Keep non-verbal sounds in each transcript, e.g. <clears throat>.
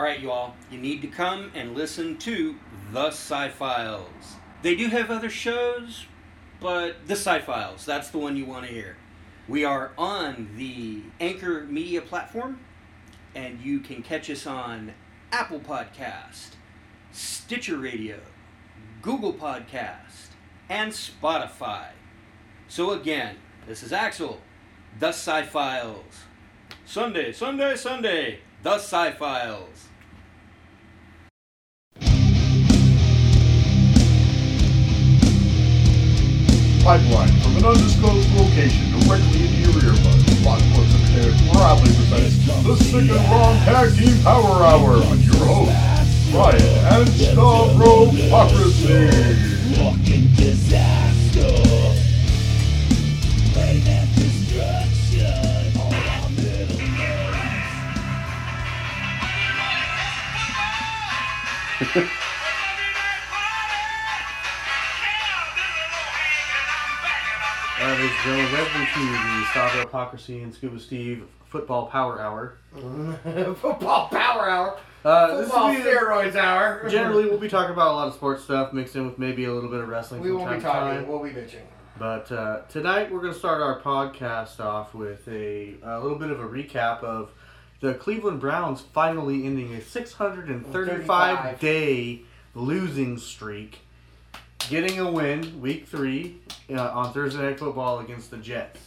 All right, you all, you need to come and listen to The Sci Files. They do have other shows, but The Sci Files, that's the one you want to hear. We are on the Anchor Media platform, and you can catch us on Apple Podcast, Stitcher Radio, Google Podcast, and Spotify. So again, this is Axel, The Sci Files. Sunday, Sunday, Sunday, The Sci Files. Pipeline from an undisclosed location directly into your earbuds. Block Sports Entertainment proudly presents the Sick and Wrong Tag Team Power Hour with your hosts, Ryan and Stavropocracy. Fucking disaster. <laughs> destruction. All our middle names. Uh, ladies and gentlemen, welcome the Stop Hypocrisy and Scuba Steve Football Power Hour. <laughs> Football power hour. Uh, Football be steroids hour. generally <laughs> we'll be talking about a lot of sports stuff mixed in with maybe a little bit of wrestling we from won't time be talking. time. We'll be bitching. But uh, tonight we're going to start our podcast off with a, a little bit of a recap of the Cleveland Browns finally ending a 635 35. day losing streak, getting a win week three uh, on Thursday Night Football against the Jets.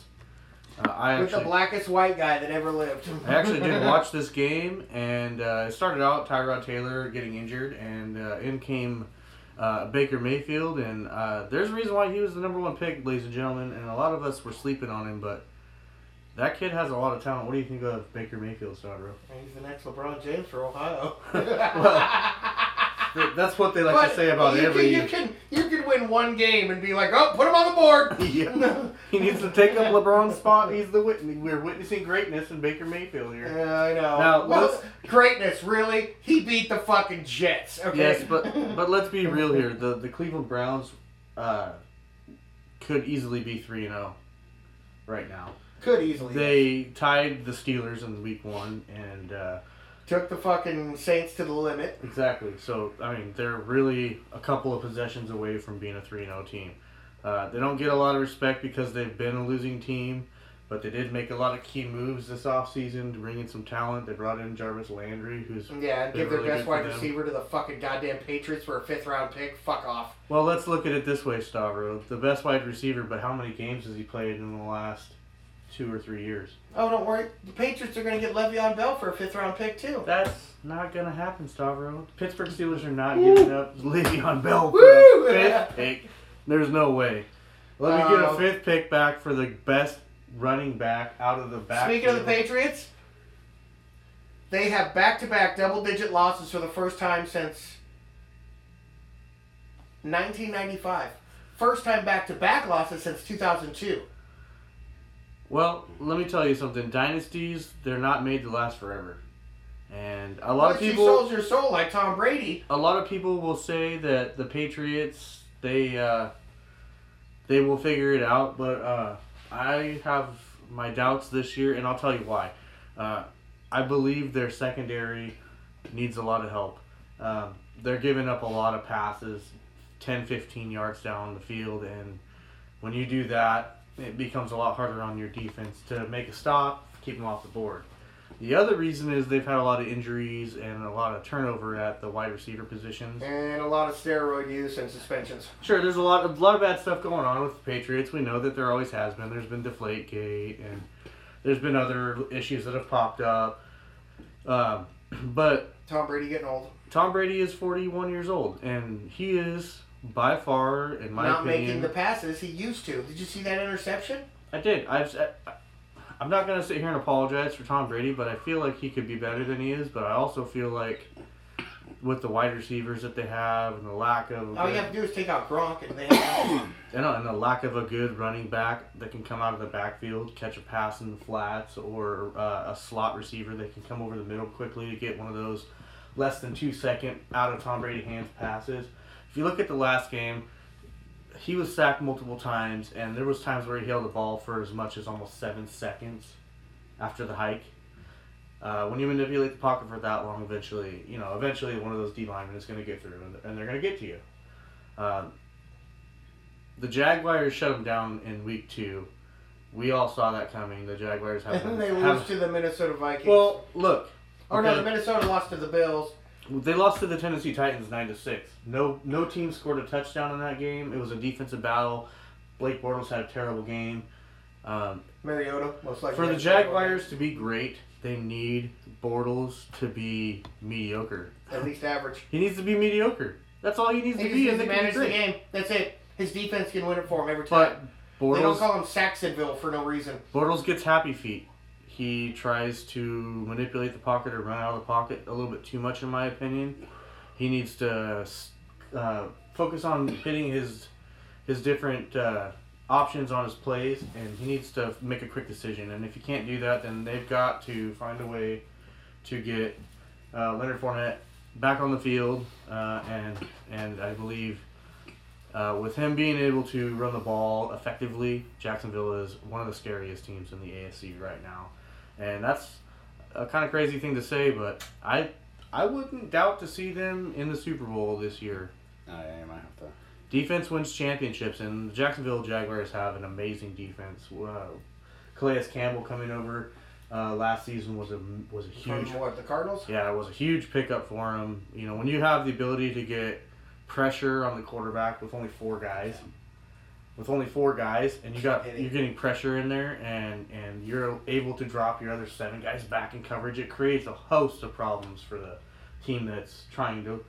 Uh, I With the blackest white guy that ever lived. I actually did <laughs> watch this game, and uh, it started out Tyrod Taylor getting injured, and uh, in came uh, Baker Mayfield, and uh, there's a reason why he was the number one pick, ladies and gentlemen, and a lot of us were sleeping on him, but that kid has a lot of talent. What do you think of Baker Mayfield, Sandro? He's the next LeBron James for Ohio. <laughs> <laughs> Th- That's what they like But to say about you every. Can, you can you can win one game and be like, oh, put him on the board. <laughs> Yeah. he needs to take up LeBron's spot. He's the wit- we're witnessing greatness in Baker Mayfield here. Yeah, I know. Now, well, greatness, really? He beat the fucking Jets. Okay. Yes, but <laughs> but let's be real here. The the Cleveland Browns uh, could easily be three and zero right now. could easily. They tied the Steelers in Week One, and uh, took the fucking Saints to the limit. exactly. So I mean, they're really a couple of possessions away from being a three and zero team. Uh, they don't get a lot of respect because they've been a losing team, but they did make a lot of key moves this offseason to bring in some talent. They brought in Jarvis Landry, who's Yeah, give their really best wide receiver to the fucking goddamn Patriots for a fifth round pick. Fuck off. Well, let's look at it this way, Stavro. The best wide receiver, but how many games has he played in the last two or three years? Oh, don't worry. The Patriots are going to get Le'Veon Bell for a fifth round pick, too. That's not gonna happen, Stavro. Pittsburgh Steelers are not giving up Le'Veon Bell for Woo! a fifth <laughs> pick. There's no way. Let me get a Um, fifth pick back for the best running back out of the back. Speaking of the Patriots, they have back to back double digit losses for the first time since 1995. First time back to back losses since 2002. Well, let me tell you something. Dynasties, they're not made to last forever. And a lot of Unless you people sold your soul like Tom Brady. a lot of people will say that the Patriots they uh, they will figure it out, but uh, I have my doubts this year, and I'll tell you why. Uh, I believe their secondary needs a lot of help. Um, they're giving up a lot of passes, 10, 15 yards down the field, and when you do that, it becomes a lot harder on your defense to make a stop, keep them off the board. The other reason is they've had a lot of injuries and a lot of turnover at the wide receiver positions. And a lot of steroid use and suspensions. Sure, there's a lot of a lot of bad stuff going on with the Patriots. We know that there always has been. There's been Deflategate and there's been other issues that have popped up. Um, <clears throat> but Tom Brady getting old. Tom Brady is 41 years old, and he is by far, in my Not opinion, making the passes he used to. Did you see that interception? I did. I've. I, I'm not gonna sit here and apologize for Tom Brady, but I feel like he could be better than he is. But I also feel like with the wide receivers that they have and the lack of All you have to do is take out Gronk and they have <coughs> <coughs> and, and the lack of a good running back that can come out of the backfield, catch a pass in the flats, or uh, a slot receiver that can come over the middle quickly to get one of those less than two second out of Tom Brady hands passes. If you look at the last game, he was sacked multiple times, and there was times where he held the ball for as much as almost seven seconds after the hike. Uh, when you manipulate the pocket for that long, eventually, you know, eventually one of those D linemen is going to get through, and, they're going to get to you. Um, the Jaguars shut them down in week two. We all saw that coming. The Jaguars have. And then they lose to the Minnesota Vikings. well, look. or no, the Minnesota lost to the Bills. They lost to the Tennessee Titans nine to six. No, no team scored a touchdown in that game. It was a defensive battle. Blake Bortles had a terrible game. Um, Mariota, most likely. for the has a terrible Jaguars to be great, they need Bortles to be mediocre. At least average. He needs to be mediocre. That's all he needs He to be, needs to manage the game. That's it. His defense can win it for him every time. But they don't call him Saxonville for no reason. Bortles gets happy feet. He tries to manipulate the pocket or run out of the pocket a little bit too much, in my opinion. He needs to uh, focus on hitting his his different uh, options on his plays, and he needs to make a quick decision. And if he can't do that, then they've got to find a way to get uh, Leonard Fournette back on the field, uh, and and I believe. Uh, with him being able to run the ball effectively, Jacksonville is one of the scariest teams in the AFC right now, and that's a kind of crazy thing to say, but I I wouldn't doubt to see them in the Super Bowl this year. I, I might have to. Defense wins championships, and the Jacksonville Jaguars have an amazing defense. Uh, Calais Campbell coming over uh, last season was a was a huge From what the Cardinals? yeah, it was a huge pickup for him. You know, when you have the ability to get pressure on the quarterback with only four guys, with only four guys, and you got you're getting pressure in there, and and you're able to drop your other seven guys back in coverage, it creates a host of problems for the team that's trying to,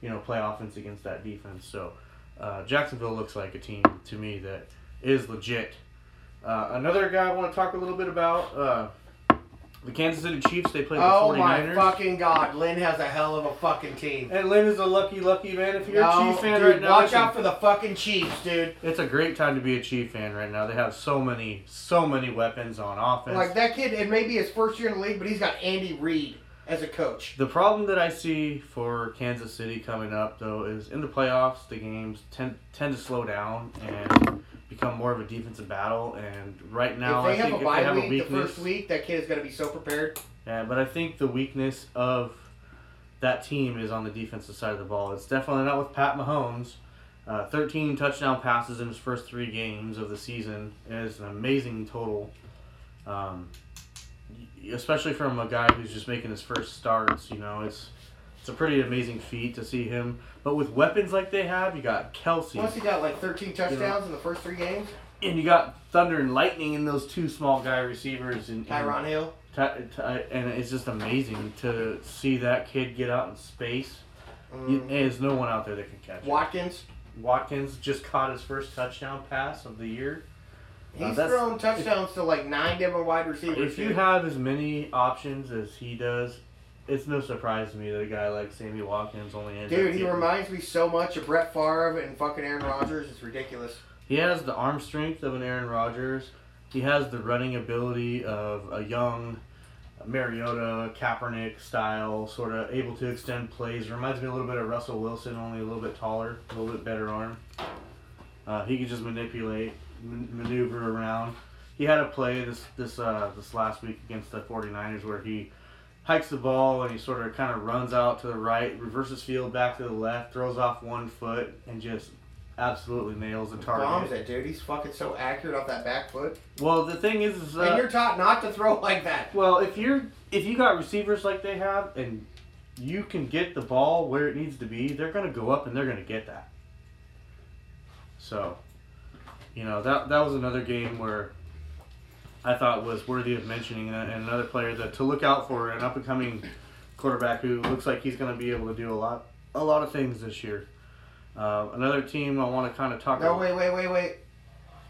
you know, play offense against that defense. So, uh, Jacksonville looks like a team to me that is legit. Uh, another guy I want to talk a little bit about. Uh, the Kansas City Chiefs, they played the Oh 49ers. my fucking god, Lynn has a hell of a fucking team. And Lynn is a lucky, lucky man. If you're a No, Chiefs fan dude, right now, watch out for the fucking Chiefs, dude. it's a great time to be a Chief fan right now. They have so many, so many weapons on offense. Like that kid, it may be his first year in the league, but he's got Andy Reid as a coach. the problem that I see for Kansas City coming up, though, is in the playoffs, the games tend tend to slow down and become more of a defensive battle. And right now, if they I have think a if they bye have a week the weakness, first week, that kid is going to be so prepared. Yeah, but I think the weakness of that team is on the defensive side of the ball. It's definitely not with Pat Mahomes. Uh, 13 touchdown passes in his first three games of the season is an amazing total. Um, especially from a guy who's just making his first starts, you know, it's it's a pretty amazing feat to see him. But with weapons like they have, you got Kelsey, Plus, he got like 13 touchdowns in the first three games. and you got Thunder and Lightning in those two small guy receivers, and, and Tyron Hill. Ty- Ty- and it's just amazing to see that kid get out in space. You- Mm. There's no one out there that can catch it. Watkins. Watkins just caught his first touchdown pass of the year. He's Uh, thrown touchdowns to like nine different wide receivers. If you dude. have as many options as he does, it's no surprise to me that a guy like Sammy Watkins only ends up Dude, he reminds me so much of Brett Favre and fucking Aaron Rodgers. It's ridiculous. He has the arm strength of an Aaron Rodgers. He has the running ability of a young Mariota, Kaepernick style, sort of able to extend plays. Reminds me a little bit of Russell Wilson, only a little bit taller, a little bit better arm. Uh, he can just manipulate, man- maneuver around. He had a play this this uh, this last week against the 49ers where he hikes the ball and he sort of kind of runs out to the right, reverses field back to the left, throws off one foot, and just absolutely nails the target. Bombs it, dude. He's fucking so accurate off that back foot. Well, the thing is, is and uh, you're taught not to throw <laughs> like that. well, if you're if you got receivers like they have, and you can get the ball where it needs to be, they're gonna go up and they're gonna get that. So, you know that that was another game where I thought was worthy of mentioning, and and another player that to look out for, an up and coming quarterback who looks like he's gonna be able to do a lot a lot of things this year. Uh, another team I want to kind of talk No, about. wait, wait, wait, wait.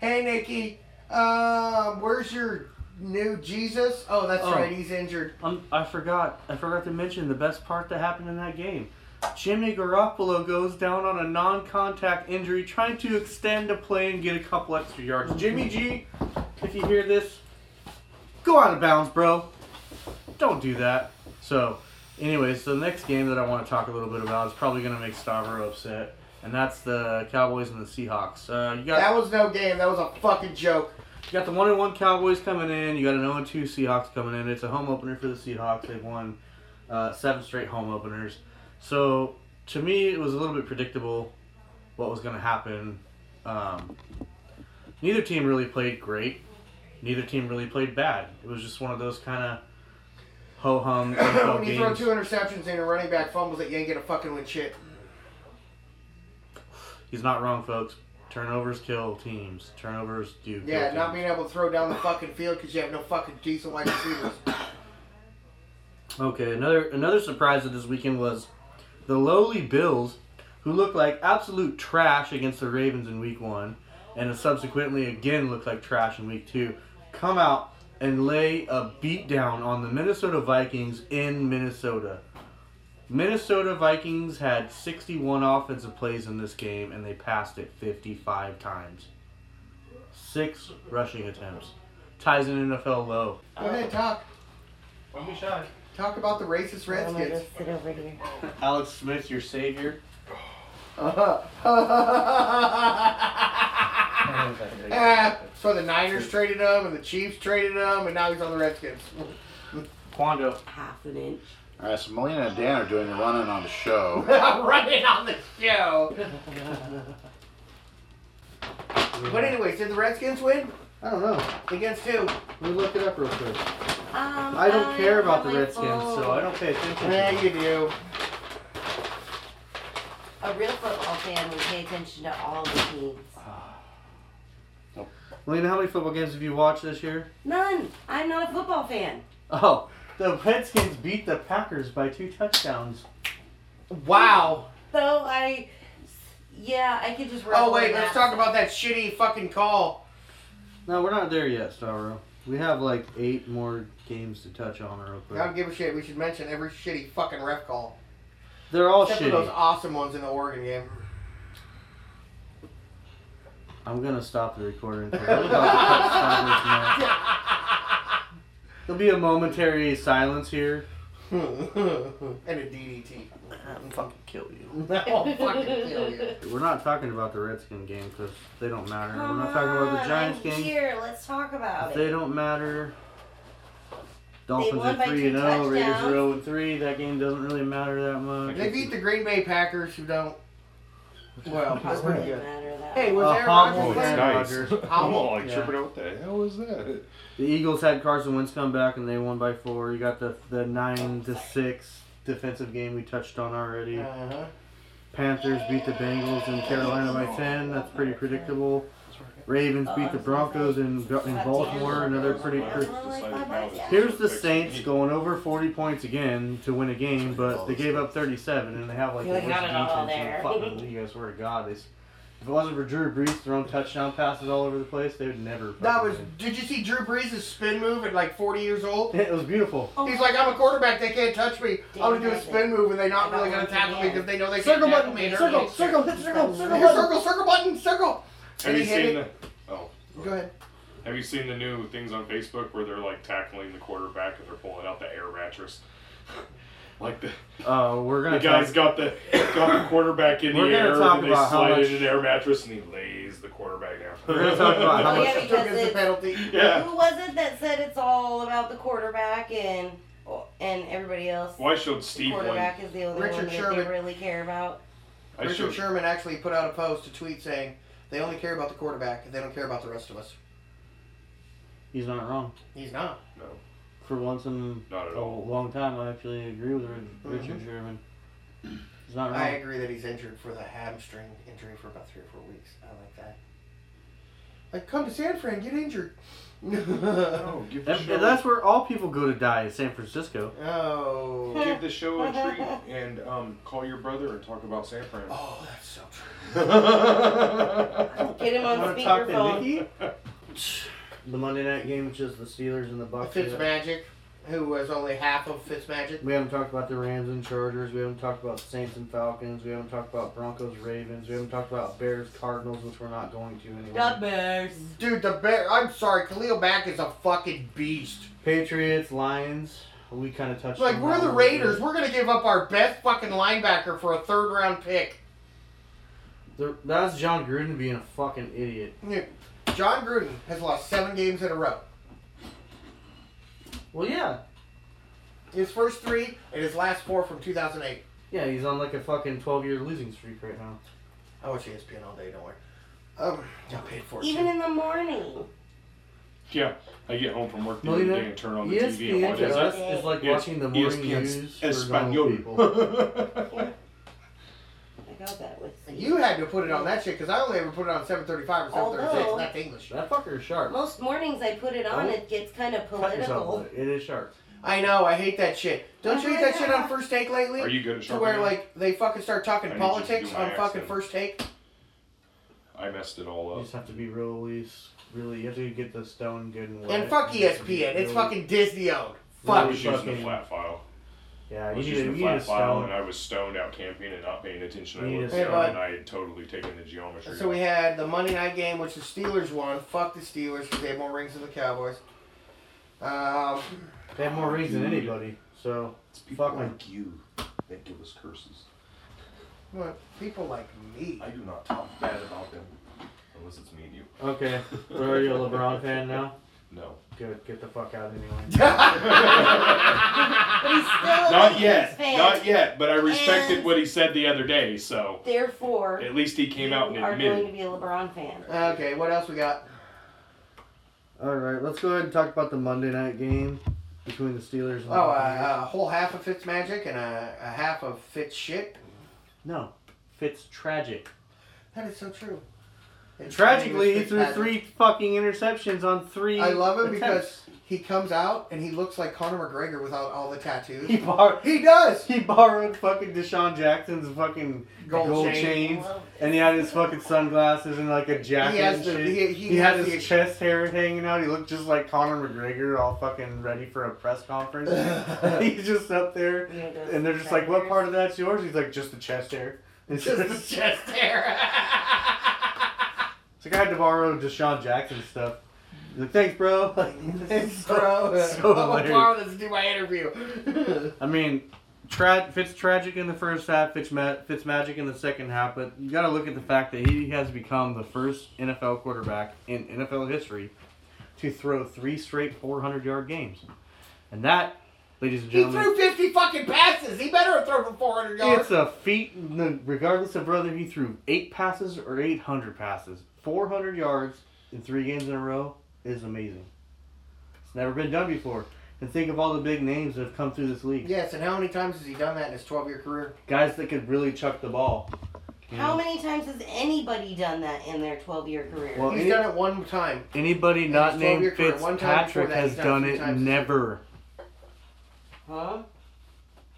Hey, Nikki. Um, where's your new Jesus? Oh, that's Oh. right. He's injured. Um, I forgot. I forgot to mention the best part that happened in that game. Jimmy Garoppolo goes down on a non-contact injury, trying to extend a play and get a couple extra yards. Jimmy G, if you hear this, go out of bounds, bro. Don't do that. So, anyways, the next game that I want to talk a little bit about is probably going to make Stavro upset, and that's the Cowboys and the Seahawks. Uh, you got That was no game. That was a fucking joke. You got the one and one Cowboys coming in. You got an 0 and two Seahawks coming in. It's a home opener for the Seahawks. They've won uh, seven straight home openers. So to me, it was a little bit predictable what was going to happen. Um, neither team really played great. Neither team really played bad. It was just one of those kind of ho hum <coughs> when you throw two interceptions and your running back fumbles that you ain't gonna fucking win shit. He's not wrong, folks. Turnovers kill teams. Turnovers do. Yeah, not being able to throw down the fucking field because you have no fucking decent wide receivers. <coughs> Okay, another another surprise of this weekend was the lowly Bills, who looked like absolute trash against the Ravens in Week One, and subsequently again looked like trash in Week Two, come out and lay a beat down on the Minnesota Vikings in Minnesota. Minnesota Vikings had 61 offensive plays in this game, and they passed it 55 times. Six rushing attempts. Ties an NFL low. Go ahead, talk. Don't be shy. Talk about the racist I'm Redskins. just sit over here. Alex Smith, your savior. <laughs> <laughs> Ah, <laughs> so the Niners traded him, and the Chiefs traded him, and now he's on the Redskins. <laughs> Quando. Half an inch. All right, so Melina and Dan are doing the running on the show. <laughs> Running on the show. But anyways, did the Redskins win I don't know. against who? Let me look it up real quick. Um, I don't care about the have my Redskins, so. I don't pay attention. Yeah, to them. you do. A real football fan would pay attention to all the teams. Lena, how many football games have you watched this year? None. I'm not a football fan. Oh, the Redskins beat the Packers by two touchdowns. Wow. Though I, yeah, I could just. Oh wait, let's that. talk about that shitty fucking call. No, we're not there yet, Stavro. We have like eight more games to touch on real quick. I quick. don't give a shit. We should mention every shitty fucking ref call. They're all Except for those awesome ones in the Oregon game. I'm gonna stop the recording. 'cause I'm about to cut There'll be a momentary silence here. and a DDT. I'll fucking kill you. <laughs> I'll fucking kill you. We're not talking about the Redskin game because they don't matter. Come We're not talking about the Giants I'm game. Here, let's talk about If they don't matter. Dolphins are by three two and zero. Raiders are touchdowns. zero and three. That game doesn't really matter that much. They beat the Green Bay Packers, who don't. Well, that's Doesn't pretty really good. matter that Hey, was Uh, Aaron Hobble Rodgers was playing? Aaron nice. Rodgers. I'm all like Yeah. tripping out. What the hell was that? The Eagles had Carson Wentz come back and they won by four. You got the the nine to six defensive game we touched on already. Uh-huh. Panthers beat the Bengals in Carolina by ten. That's pretty predictable. Ravens beat the Broncos in, in Baltimore. Another pretty. Pre- Here's the Saints going over 40 points again to win a game, but they gave up 37 and they have like the worst got it all defense in there. the fucking league. I swear to God, they, if it wasn't for Drew Brees throwing touchdown passes all over the place, they would never. That was. win. Did you see Drew Brees' spin move at like 40 years old? <laughs> It was beautiful. Oh, He's like, I'm a quarterback. They can't touch me. I'm gonna do a spin move, and they're not really gonna tackle me because they know they Circle can't tackle button, me. circle, circle, hit circle, circle Here, button. circle, circle button, circle. Have you seen the? Oh, Go ahead. have you seen the new things on Facebook where they're like tackling the quarterback and they're pulling out the air mattress? <laughs> like the Uh, we're gonna guy's talk- got the got the quarterback in the We're gonna air and they slide much- in an air mattress and he lays the quarterback down. We're gonna talk about how <laughs> much- yeah, Took as the penalty. yeah. Who was it that said it's all about the quarterback and and everybody else? Why should showed The Steve one. quarterback is the only Richard one that Sherman. they really care about. I Richard showed Sherman actually put out a post, a tweet saying they only care about the quarterback they don't care about the rest of us. He's not wrong. He's not. no, For once in not at a all. long time, I actually agree with Richard mm-hmm. Sherman. He's not wrong. I agree that he's injured for the hamstring injury for about three or four weeks. I like that. Like, come to San Fran, get injured. Oh, give the That- show. that's where all people go to die is San Francisco. oh. <laughs> Give the show a treat <laughs> and um, call your brother and talk about San Fran. Oh, that's so true. <laughs> Get him on Wanna talk to speakerphone. The Monday night game, which is the Steelers and the Bucks. yet. Fitzmagic, who was only half of Fitzmagic. We haven't talked about the Rams and Chargers. We haven't talked about Saints and Falcons. We haven't talked about Broncos Ravens. We haven't talked about Bears Cardinals, which we're not going to anymore. God bears. Dude, the bear. I'm sorry, Khalil Mack is a fucking beast. Patriots Lions. We kind of touched. Like we're the one. Raiders. We're gonna give up our best fucking linebacker for a third round pick. The- That's Jon Gruden being a fucking idiot. John Jon Gruden has lost seven games in a row. Well, yeah. His first three and his last four from 2008. Yeah, he's on like a fucking 12 year losing streak right now. I watch ESPN all day. Don't worry. Um, got paid for it. Even too. in the morning. Yeah, I get home from work the Well, other you day and turn on the TV and watch to it. it? is like Yes, watching the morning ESPN news for normal people. <laughs> I got that with You had to put it on that shit because I only ever put it on 735 or 736. Although- That's English. That fucker is sharp. Most mornings I put it on, it gets kind of Cut yourself political. with it. It is sharp. I know. I hate that shit. Don't you hate that shit on First Take lately? Are you good at to sharpening? where like they fucking start talking I need you to politics do my on fucking accent. First Take? I messed it all up. You up. just have to be really, s- really. You have to get the stone good and wet. And fuck You have to be ESPN. It's really- fucking Disney owned. I Fuck. was using the flat file. Yeah, I you was need, a, using you the need a flat file, and. I was stoned out camping and not paying attention. I You need looked a down bud. and I had totally taken the geometry. So we had the Monday night game, which the Steelers won. Fuck the Steelers because they have more rings than the Cowboys. Um, They have more rings than anybody. So It's people Fuck me. like you that give us curses. what people like me. I do not talk bad about them unless it's me and you. okay, so are you a LeBron fan now? <laughs> No. Good, get the fuck out anyway. <laughs> But he's Not yet, not yet. But I respected And- what he said the other day, so Therefore, at least he came out and you are going admitted. to be a LeBron fan. Okay, what else we got? All right, let's go ahead and talk about the Monday night game between the Steelers. and Oh, Buccaneers. uh, a whole half of Fitz magic and a, a half of Fitz shit. no, Fitz tragic. That is so true. It's Tragically, he threw magic. three fucking interceptions on three. I love him attempts. because he comes out and he looks like Conor McGregor without all the tattoos. he borrowed. He does. He borrowed fucking DeSean Jackson's fucking Gold gold, chain. chains, and he had his fucking sunglasses and like a jacket He has and the- shit. he- He, he had his the- chest hair hanging out. He looked just like Conor McGregor, all fucking ready for a press conference. <laughs> <laughs> He's just up there, You and they're just like, "What part of that's yours?" He's like, "Just the chest hair." It's Just the <laughs> chest hair. It's like I had to borrow DeSean Jackson stuff. He's like, thanks, bro. Like, <laughs> Thanks, bro. so <laughs> I'm gonna borrow this to do my interview. <laughs> I mean, tra- Fitz tragic in the first half, Fitz, ma- Fitz magic in the second half, but you got to look at the fact that he has become the first NFL quarterback in NFL history to throw three straight 400 yard games. And that, ladies and gentlemen. he threw 50 fucking passes. He better have thrown for 400 yards. it's a feat, regardless of whether he threw eight passes or 800 passes. 400 yards in three games in a row is amazing. It's never been done before. And think of all the big names that have come through this league. Yes, and how many times has he done that in his 12 year career? Guys that could really chuck the ball. you How know? many times has anybody done that in their 12 year career? Well, He's any- done it one time. Anybody In not named career, one time before Fitzpatrick has done it done it never. huh?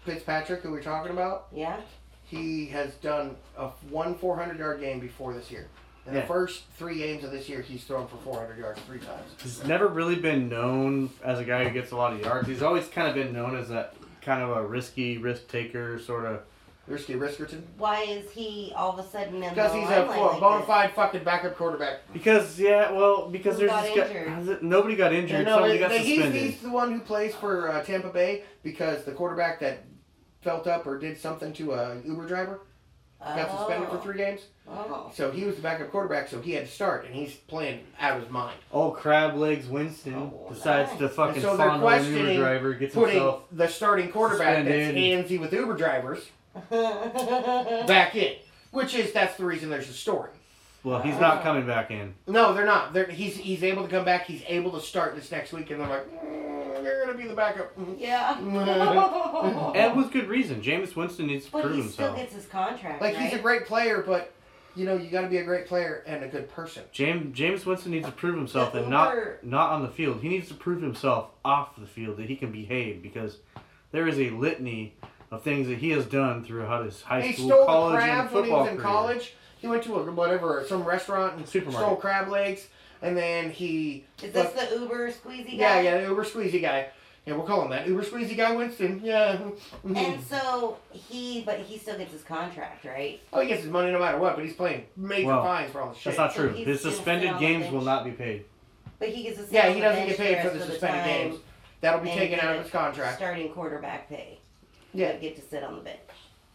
Fitzpatrick, who we're talking about, Yeah? he has done a one 400 yard game before this year. In Yeah. the first three games of this year, he's thrown for 400 yards three times. He's never really been known as a guy who gets a lot of yards. He's always kind of been known as that kind of a risky risk taker sort of. Risky Riskerton. Why is he all of a sudden in the Because he's a limelight like bona this? fide fucking backup quarterback. Because yeah, well, because Who there's got this guy. injured? has it- Nobody got injured. And no, somebody it- got he's, suspended. he's the one who plays for uh, Tampa Bay because the quarterback that felt up or did something to a Uber driver got suspended for Oh. three games. Oh. So he was the backup quarterback, so he had to start, and he's playing out of his mind. Oh, crab legs Winston Oh, decides to fucking And so fondle an Uber driver, gets Putting himself. the starting quarterback that's suspended. handsy with Uber drivers <laughs> back in, which is that's the reason there's a story. Well, he's not coming back in. No, they're not. They're, he's he's able to come back. He's able to start this next week, and they're like, mm, you're gonna be the backup. yeah. <laughs> <laughs> And with good reason. Jameis Winston needs to but prove he still himself. gets his contract. Like right? he's a great player, but you know you got to be a great player and a good person. Jameis Jameis Winston needs to prove himself, and not not on the field. He needs to prove himself off the field that he can behave because there is a litany of things that he has done throughout his high he school, stole the college, and crabs when he was in career. college. He went to a whatever some restaurant and Supermarket. stole crab legs, and then he Is this the Uber squeezy guy? yeah yeah the Uber squeezy guy. Yeah, we'll call him that. Uber squeezy guy Winston. Yeah. And so he, but he still gets his contract, right? oh, he gets his money no matter what, but he's playing major Well, fines for all the shit. That's not true. he's His suspended sitting on the games will not be paid. But he gets to sit yeah, he doesn't get paid for rest the suspended time games. That'll be taken out of his contract. Starting quarterback pay. Yeah. He'd get to sit on the bench.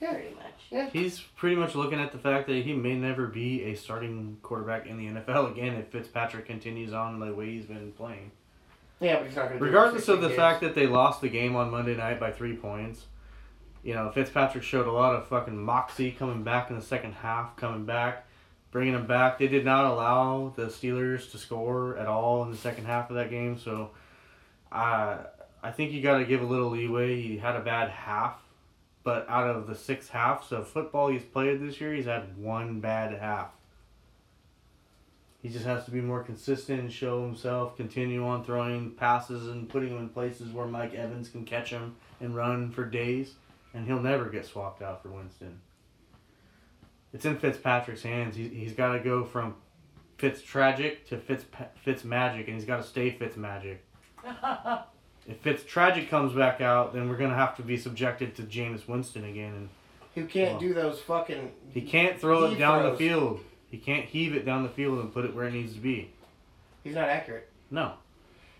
Yeah. Pretty much. Yeah. He's pretty much looking at the fact that he may never be a starting quarterback in the NFL again if Fitzpatrick continues on the way he's been playing. Yeah, but he's not going to. Regardless of the fact that they lost the game on Monday night by three points, you know, Fitzpatrick showed a lot of fucking moxie coming back in the second half, coming back, bringing them back. They did not allow the Steelers to score at all in the second half of that game, so I I think you got to give a little leeway. He had a bad half, but out of the six halves of football he's played this year, he's had one bad half. He just has to be more consistent and show himself, continue on throwing passes and putting him in places where Mike Evans can catch him and run for days, and he'll never get swapped out for Winston. It's in Fitzpatrick's hands. He, he's got to go from Fitz tragic to Fitz Fitz magic, and he's got to stay Fitz magic. <laughs> If Fitz tragic comes back out, then we're gonna have to be subjected to Jameis Winston again, and who can't Well. do those fucking. he can't throw it Heave down the field. He can't heave it down the field and put it where it needs to be. He's not accurate. No,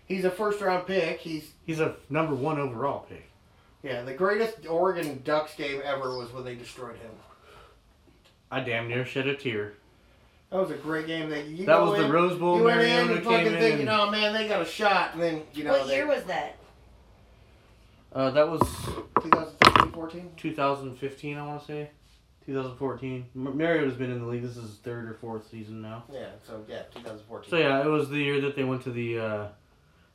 He's a first round pick. He's he's a number one overall pick. yeah. The greatest Oregon Ducks game ever was when they destroyed him. I damn near shed a tear. That was a great game. That you That go was the Rose Bowl. You went in Mariota and fucking in. thinking, and- oh man, they got a shot, and then you know what they, year was that? uh, that was 2015, 14. 2015, I want to say. 2014. M- Mariota's been in the league. This is his third or fourth season now. Yeah, so yeah, 2014. So yeah, it was the year that they went to the. Uh,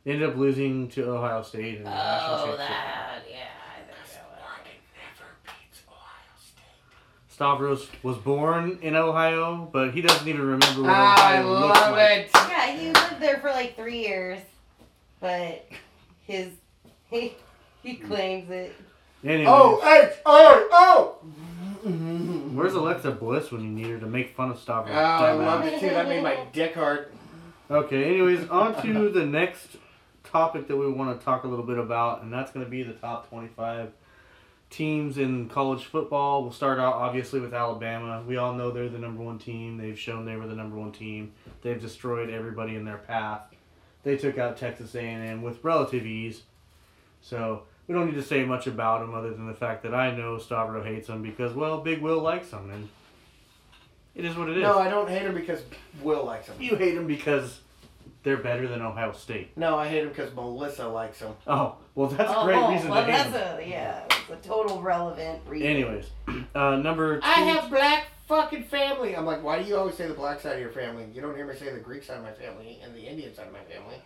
they ended up losing to Ohio State in the national Oh, championship. that. Yeah, I think so. Stavros was born in Ohio, but he doesn't even remember what I Ohio looks love like. it. Yeah, he lived there for like three years, but his <laughs> he he claims it. Anyways, Oh, H O O. where's Alexa Bliss when you need her to make fun of Stavros? Oh, I Dumbass. love it too. That made my dick hard. Okay, anyways, on to the next topic that we want to talk a little bit about, and that's going to be the top 25 teams in college football. We'll start out obviously with Alabama. We all know they're the number one team. They've shown they were the number one team. They've destroyed everybody in their path. They took out Texas A&M with relative ease. So we don't need to say much about them other than the fact that I know Stavro hates them because, well, Big Will likes them, and it is what it is. No, I don't hate him because Will likes him. You hate them because they're better than Ohio State. No, I hate him because Melissa likes him. Oh, well, that's a oh, great reason well, to hate that's them. a yeah, it's a total relevant reason. Anyways, uh, number two. I have black fucking family. I'm like, why do you always say the black side of your family? You don't hear me say the Greek side of my family and the Indian side of my family.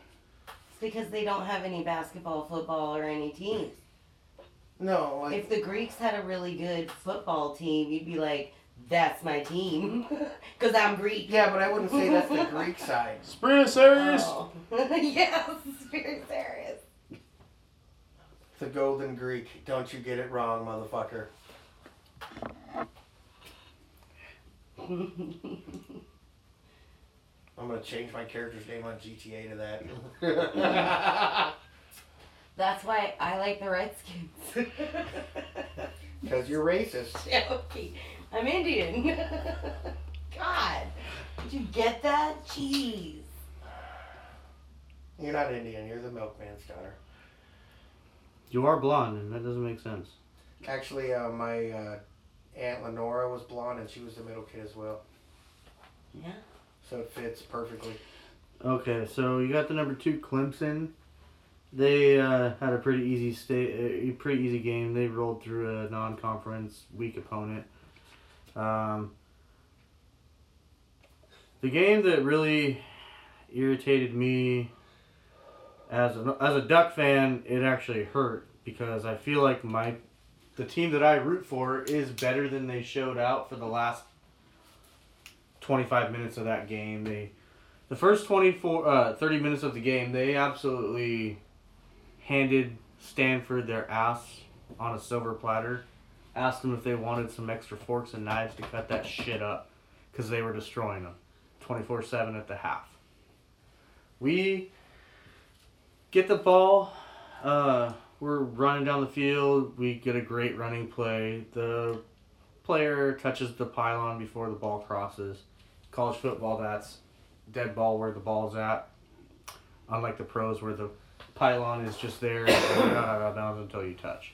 It's because they don't have any basketball, football, or any teams. No, like, If the Greeks had a really good football team, you'd be like, "That's my team," <laughs> because I'm Greek. yeah, but I wouldn't say that's the <laughs> Greek side. Spirit serious. Oh. <laughs> yes, very serious. The golden Greek. Don't you get it wrong, motherfucker. I'm gonna change my character's name on GTA to that. <laughs> That's why I like the Redskins. <laughs> Because you're racist. <laughs> Joking. I'm Indian. God, did you get that? Jeez. You're not Indian. You're the milkman's daughter. You are blonde, and that doesn't make sense. Actually, uh, my uh, aunt Lenora was blonde, and she was the middle kid as well. Yeah. So it fits perfectly. Okay, so you got the number two Clemson. They uh, had a pretty easy sta- a pretty easy game. They rolled through a non-conference weak opponent. Um, the game that really irritated me as a, as a Duck fan, it actually hurt because I feel like my the team that I root for is better than they showed out for the last 25 minutes of that game. They the first 24 uh, 30 minutes of the game, they absolutely handed Stanford their ass on a silver platter. Asked them if they wanted some extra forks and knives to cut that shit up because they were destroying them 24 7 at the half. We get the ball. Uh, we're running down the field. We get a great running play. The player touches the pylon before the ball crosses. College football, that's dead ball where the ball's at. Unlike the pros where the pylon is just there and out until you touch.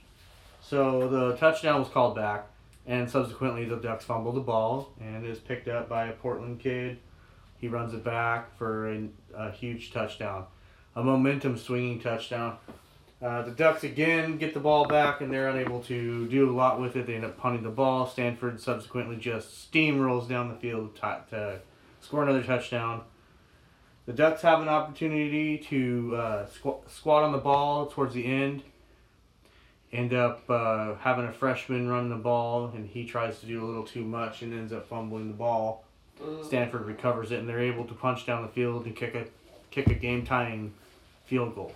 So the touchdown was called back. and subsequently the Ducks fumble the ball and is picked up by a Portland kid. He runs it back for a, a huge touchdown, a momentum swinging touchdown. Uh, the Ducks again get the ball back and they're unable to do a lot with it. They end up punting the ball. Stanford subsequently just steamrolls down the field to, to score another touchdown. The Ducks have an opportunity to uh, squ- squat on the ball towards the end. End up uh, having a freshman run the ball, and he tries to do a little too much and ends up fumbling the ball. Stanford recovers it, and they're able to punch down the field and kick a kick a game tying field goal.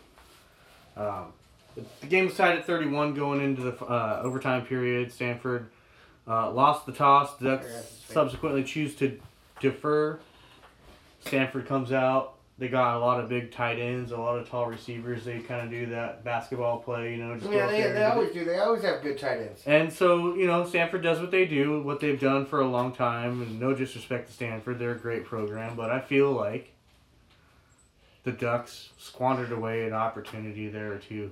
Um, the, game was tied at 31 going into the uh, overtime period. Stanford uh, lost the toss. Ducks subsequently choose to defer. Stanford comes out. They got a lot of big tight ends, a lot of tall receivers. They kind of do that basketball play, you know. Just Yeah, they, they always do. They always have good tight ends. and so, you know, Stanford does what they do, what they've done for a long time, and no disrespect to Stanford, they're a great program, but I feel like the Ducks squandered away an opportunity there to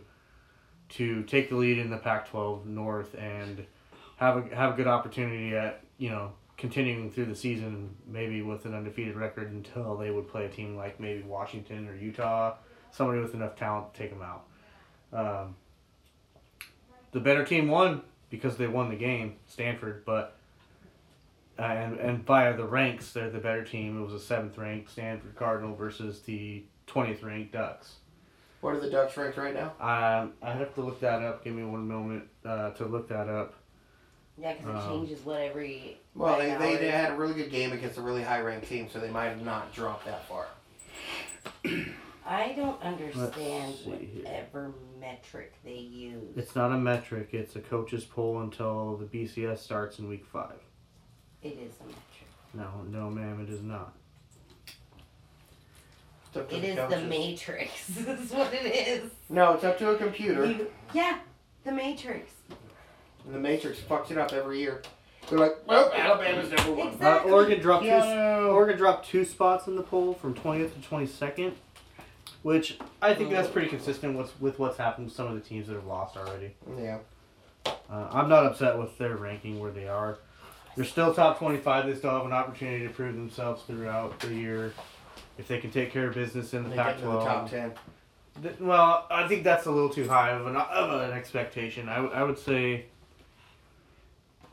to take the lead in the Pac-12 North and have a have a good opportunity at, you know, continuing through the season maybe with an undefeated record until they would play a team like maybe Washington or Utah, somebody with enough talent to take them out. Um, the better team won because they won the game, Stanford, but uh, and and via the ranks, they're the better team. It was a seventh ranked Stanford Cardinal versus the twentieth ranked Ducks. What are the Ducks ranked right now? Um, I have to look that up. Give me one moment uh, to look that up. Yeah, because it Um, changes what every. Well, they, they, they had a really good game against a really high ranked team, so they might have not dropped that far. I don't understand whatever metric they use. It's not a metric. It's a coach's poll until the BCS starts in week five. It is a metric. No, no, ma'am, it is not. It's up to It the is the matrix. this <laughs> is what it is. No, it's up to a computer, You- yeah, the matrix. and the Matrix fucks it up every year. They're like, well, Alabama's number one. Uh, Exactly. Oregon dropped two. Oregon dropped two spots in the poll from 20th to 22nd, which I think that's pretty consistent with with what's happened with some of the teams that have lost already. Yeah. Uh, I'm not upset with their ranking where they are. They're still top 25. They still have an opportunity to prove themselves throughout the year if they can take care of business in the They get to the top Pac-12. ten. Th- Well, I think that's a little too high of an, of an expectation. I, w- I would say.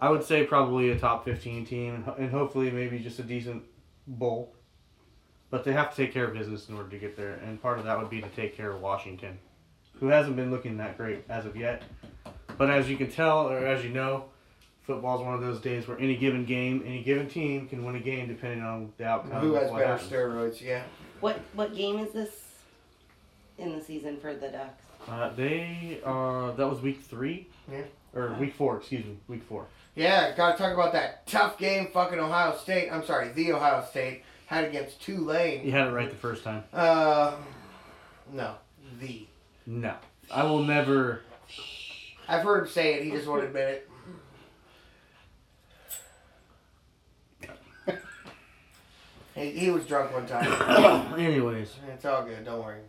I would say probably a top 15 team, and hopefully maybe just a decent bowl. But they have to take care of business in order to get there, and part of that would be to take care of Washington, who hasn't been looking that great as of yet. But as you can tell, or as you know, football's one of those days where any given game, any given team can win a game depending on the outcome. Who has better happens. steroids? Yeah. What what game is this in the season for the Ducks? Uh, they uh, that was week three. Yeah. Or week four, excuse me, week four. Yeah, gotta talk about that tough game fucking Ohio State. I'm sorry, the Ohio State had against Tulane. You had it right the first time. Uh, no, the. No, I will never. I've heard him say it. He just won't admit it. He, he was drunk one time. <coughs> Anyways, It's all good. Don't worry.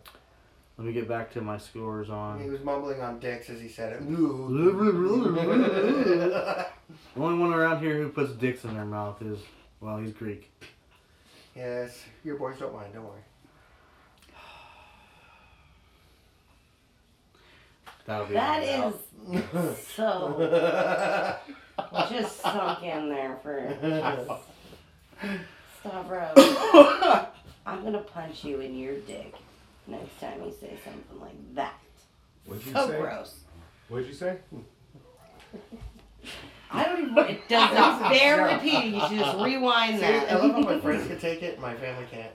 let me get back to my scores on. He was mumbling on dicks as he said it. the <laughs> only one around here who puts dicks in their mouth is well, he's Greek. yes, your boys don't mind. Don't worry. That'll be That all is out. so <laughs> just sunk in there for <laughs> Stavros. <coughs> I'm gonna punch you in your dick next time you say something like that. What'd you say? So say? gross. What'd you say? I don't even. It does <laughs> not bear repeating. You should just rewind that. I love how my friends can take it. My family can't.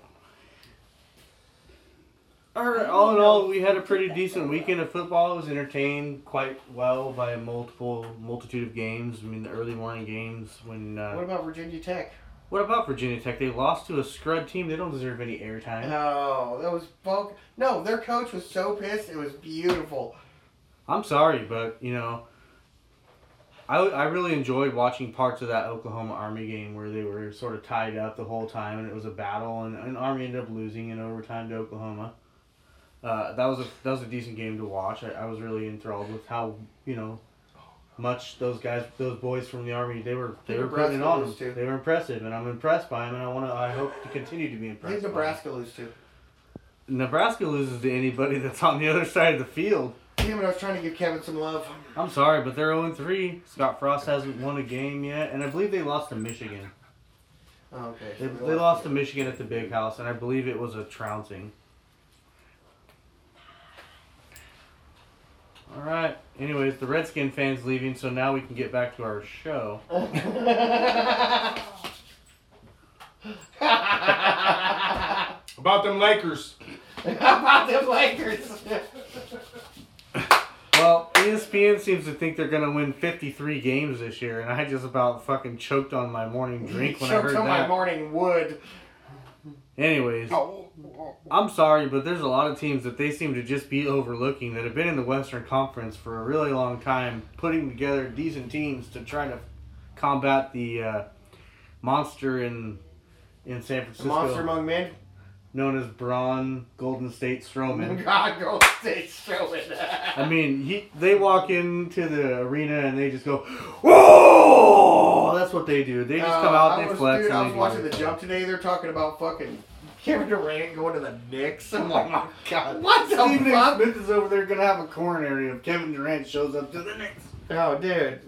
All, right, all in all, we had a pretty decent weekend of football. I was entertained quite well by a multiple multitude of games. I mean, the early morning games when. Uh, What about Virginia Tech? What about Virginia Tech? They lost to a scrub team. They don't deserve any airtime. No, that was folk. No, their coach was so pissed. It was beautiful. I'm sorry, but you know, I, I really enjoyed watching parts of that Oklahoma Army game where they were sort of tied up the whole time and it was a battle and, and Army ended up losing in overtime to Oklahoma. Uh, that was a that was a decent game to watch. I, I was really enthralled with how you know much those guys, those boys from the army, they were they think were putting it on them. too. They were impressive, and I'm impressed by them, and I want to. I hope to continue to be I impressed. think by 'em. Nebraska loses too. Nebraska loses to anybody that's on the other side of the field. Damn it, I was trying to give Kevin some love. I'm sorry, but they're 0 3. Scott Frost hasn't won a game yet, and I believe they lost to Michigan. Oh, okay. They, they lost to Michigan at the Big House, and I believe it was a trouncing. All right. Anyways, the Redskin fans leaving, so now we can get back to our show. <laughs> About them Lakers. About them Lakers? Well, ESPN seems to think they're gonna win 53 games this year, and I just about fucking choked on my morning drink when I Choked heard on my morning wood. Anyways, oh. I'm sorry, but there's a lot of teams that they seem to just be overlooking that have been in the Western Conference for a really long time, putting together decent teams to try to combat the uh, monster in in San The Francisco, monster among men. known as Braun Golden State Strowman. <laughs> God, go stay showing. <laughs> I mean, he they walk into the arena and they just go, "Whoa!" That's what they do. They just come out, Uh, I they was, flex. Dude, and I was watching the jump today. They're talking about fucking Kevin Durant going to the Knicks. I'm like, my God, what the Stephen fuck? Smith is over there gonna have a coronary if Kevin Durant shows up to the Knicks. Oh, dude.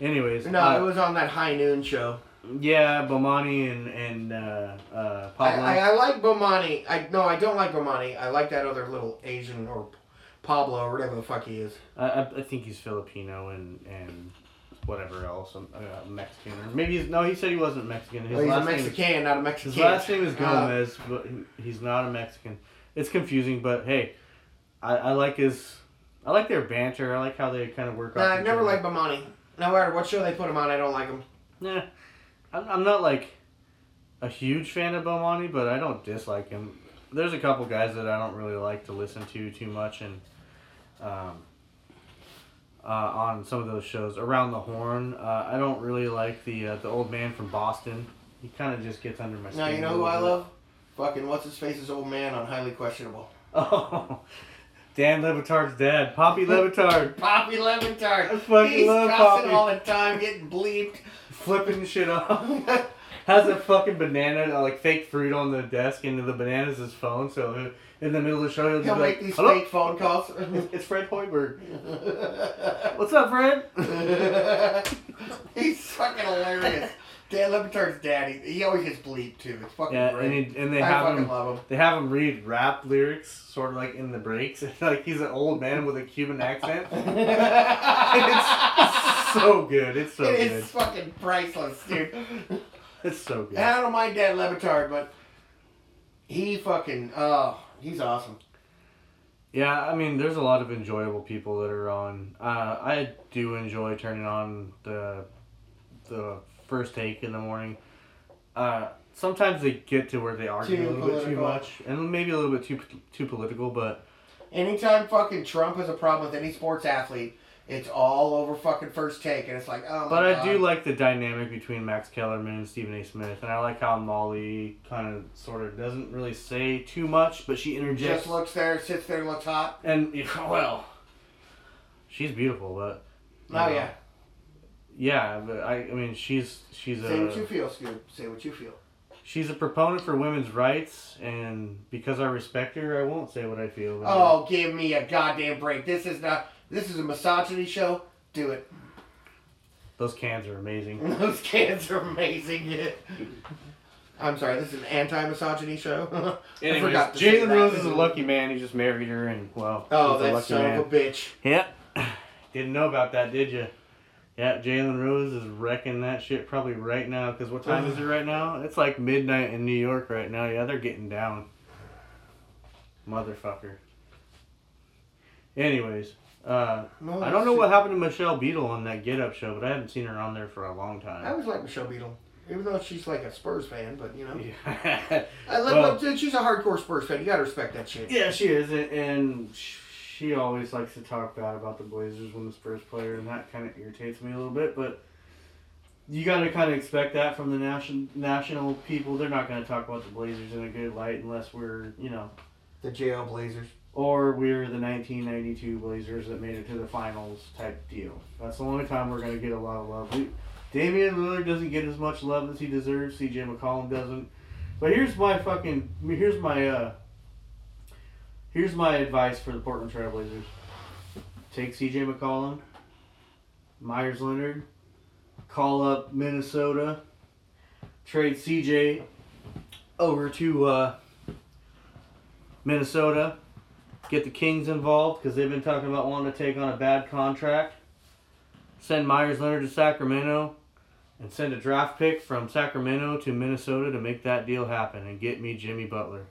Anyways, No, uh, it was on that high noon show. yeah, Bomani and and uh, uh, I, Pablo. I, I like Bomani. I no, I don't like Bomani. I like that other little Asian or Pablo or whatever the fuck he is. I, I, I think he's Filipino and and whatever else, um, uh, Mexican or maybe he's no. He said he wasn't Mexican. His he's a last name is- Mexican, not a Mexican. His last name is Uh, Gomez, but he- he's not a Mexican. It's confusing, but hey, I, I like his, I like their banter. I like how they kind of work. Nah, I've never liked Bomani. No matter what show they put him on, I don't like him. Nah, I'm, I'm not like a huge fan of Bomani, but I don't dislike him. There's a couple guys that I don't really like to listen to too much, and um, uh, on some of those shows around the horn, uh, I don't really like the uh, the old man from Boston. He kind of just gets under my skin. Now you know who I bit. love? Fucking what's his face's old man on Highly Questionable. <laughs> Oh, Dan Le Batard's dad, Papi Levitard, <laughs> Papi Levitard. I fucking He's love Papi. all the time, getting bleeped. <laughs> flipping shit off. Has a fucking banana, like fake fruit on the desk, and the banana's his phone. So in the middle of the show, he'll, He'll make like, these "Hello, fake phone calls. <laughs> it's Fred Hoiberg. <laughs> What's up, Fred?" <laughs> He's fucking hilarious. Dan Le Batard's daddy. He always gets bleeped too. It's fucking Yeah, great. and, he, and they I have fucking him. love him. They have him read rap lyrics, sort of like in the breaks. like he's an old man with a Cuban accent. it's so good. It's so It good. is fucking priceless, dude. It's so good. And I don't mind Dan Le Batard, but he fucking oh, he's awesome. Yeah, I mean, there's a lot of enjoyable people that are on. Uh, I do enjoy turning on the the first take in the morning. Uh, sometimes they get to where they argue Too a little bit too much, and maybe a little bit too too political. But Anytime fucking Trump has a problem with any sports athlete, it's all over fucking first take, and it's like, oh my but I god. do like the dynamic between Max Kellerman and Stephen A. Smith, and I like how Molly kind of sort of doesn't really say too much, but she interjects. Just looks there, sits there, looks hot. and well, she's beautiful, but Oh know, yeah. yeah. But I, I mean, she's she's a Say what you feel, Scoop. Say what you feel. She's a proponent for women's rights, and because I respect her, I won't say what I feel. about oh, her. Oh, give me a goddamn break. This is not. This is a misogyny show. Do it. those cans are amazing. <laughs> Those cans are amazing. <laughs> I'm sorry. This is an anti-misogyny show. <laughs> I Anyways, forgot to say Jalen that. Rose is a lucky man. He just married her, and well, Oh, he's a that lucky son man. of a bitch. Yep. <sighs> Didn't know about that, did you? Yeah, Jalen Rose is wrecking that shit probably right now. Cause what time is it right now? It's like midnight in New York right now. Yeah, they're getting down. Motherfucker. Anyways, uh, No, I don't know what happened to Michelle Beadle on that Get Up show, but I haven't seen her on there for a long time. I always like Michelle Beadle, even though she's like a Spurs fan. But you know, yeah, <laughs> I love. Well- she's a hardcore Spurs fan. You gotta respect that shit. yeah, she is, and- she always likes to talk bad about the Blazers when the Spurs player, and that kind of irritates me a little bit. But you got to kind of expect that from the national national people. They're not going to talk about the Blazers in a good light unless we're, you know, The Jail Blazers. Or we're the 1992 Blazers that made it to the finals type deal. That's the only time we're going to get a lot of love. We, Damian Lillard doesn't get as much love as he deserves. CJ McCollum doesn't. But here's my fucking here's my uh here's my advice for the Portland Trailblazers. Take CJ McCollum, Meyers Leonard, call up Minnesota, trade CJ over to uh, Minnesota, get the Kings involved because they've been talking about wanting to take on a bad contract. Send Meyers Leonard to Sacramento and send a draft pick from Sacramento to Minnesota to make that deal happen and get me Jimmy Butler.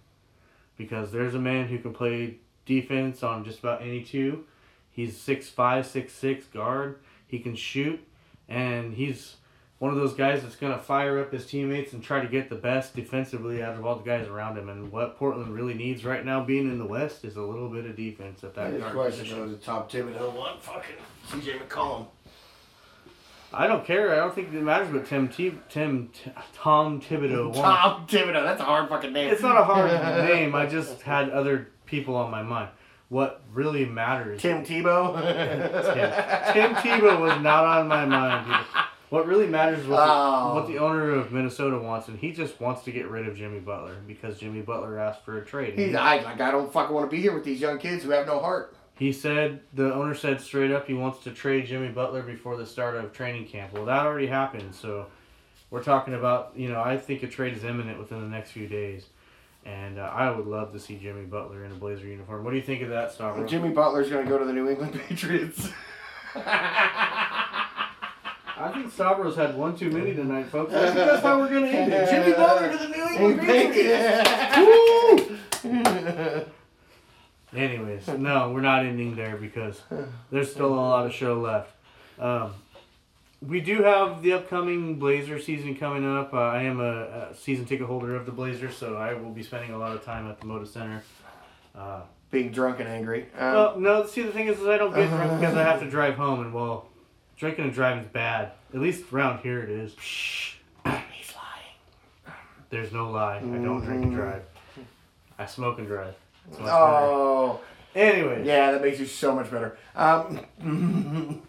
Because there's a man who can play defense on just about any two. He's 6'5, 6'6 guard. He can shoot. And he's one of those guys that's going to fire up his teammates and try to get the best defensively out of all the guys around him. And what Portland really needs right now, being in the West, is a little bit of defense at that His guard question position. the top Thibodeau one fucking CJ McCollum. I don't care. I don't think it matters. But Tim, T- Tim, T- Tom Thibodeau. won. Tom Thibodeau, that's a hard fucking name. It's not a hard <laughs> name. I just had other people on my mind. What really matters. Tim Tebow. <laughs> Tim, Tim Tebow was not on my mind. People. <laughs> What really matters is what, Oh. the, what the owner of Minnesota wants, and he just wants to get rid of Jimmy Butler because Jimmy Butler asked for a trade. He's I like I don't fucking want to be here with these young kids who have no heart. He said the owner said straight up he wants to trade Jimmy Butler before the start of training camp. Well, that already happened, so we're talking about you know I think a trade is imminent within the next few days, and uh, I would love to see Jimmy Butler in a Blazer uniform. What do you think of that, Stavros? Jimmy Butler's gonna go to the New England <laughs> Patriots. <laughs> I think Stavros had one too many tonight, folks. I think that's how we're gonna end it. Jimmy Butler to the New England Patriots. Anyways, no, we're not ending there because there's still a lot of show left. Um, we do have the upcoming Blazer season coming up. Uh, I am a, a season ticket holder of the Blazers, so I will be spending a lot of time at the Moda Center. Uh, Being drunk and angry. Um, well, no, see, the thing is, is I don't get drunk <laughs> because I have to drive home, and well, drinking and driving is bad. At least around here it is. <sniffs> he's lying. There's no lie. I don't drink and drive. I smoke and drive. It's much Oh, better. Anyways, yeah, that makes you so much better. Um, <laughs>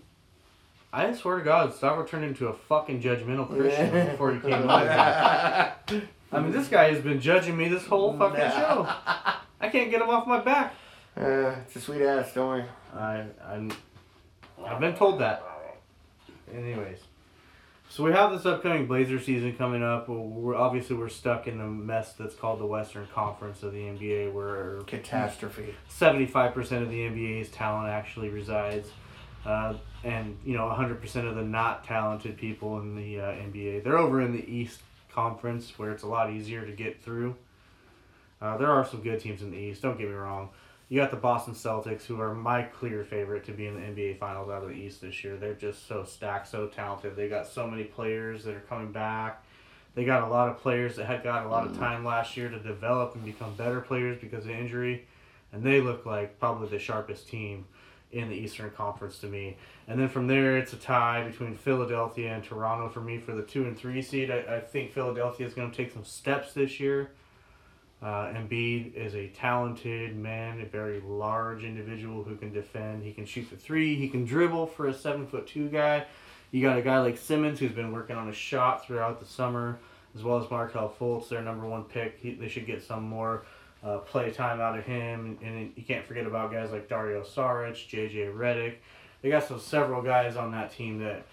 I swear to God, Stavro turned into a fucking judgmental Christian before he came on. <laughs> I mean, this guy has been judging me this whole fucking show. I can't get him off my back. uh, it's a sweet ass story. I, I'm, I've been told that. Anyways, so we have this upcoming Blazer season coming up. We're obviously we're stuck in the mess that's called the Western Conference of the NBA, where Catastrophe. seventy-five percent of the NBA's talent actually resides, uh, and you know hundred percent of the not talented people in the uh, NBA they're over in the East Conference where it's a lot easier to get through. Uh, there are some good teams in the East. Don't get me wrong. You got the Boston Celtics, who are my clear favorite to be in the NBA Finals out of the East this year. They're just so stacked, so talented. They got so many players that are coming back. They got a lot of players that had got a lot of mm. time last year to develop and become better players because of injury and they look like probably the sharpest team in the Eastern Conference to me. And then from there, it's a tie between Philadelphia and Toronto for me for the two and three seed. I, I think Philadelphia is going to take some steps this year. Uh, Embiid is a talented man, a very large individual who can defend. He can shoot the three. He can dribble for a seven foot two guy. You got a guy like Simmons who's been working on his shot throughout the summer, as well as Markelle Fultz, their number one pick. He, they should get some more uh, play time out of him. And you can't forget about guys like Dario Saric, JJ Redick. They got some several guys on that team that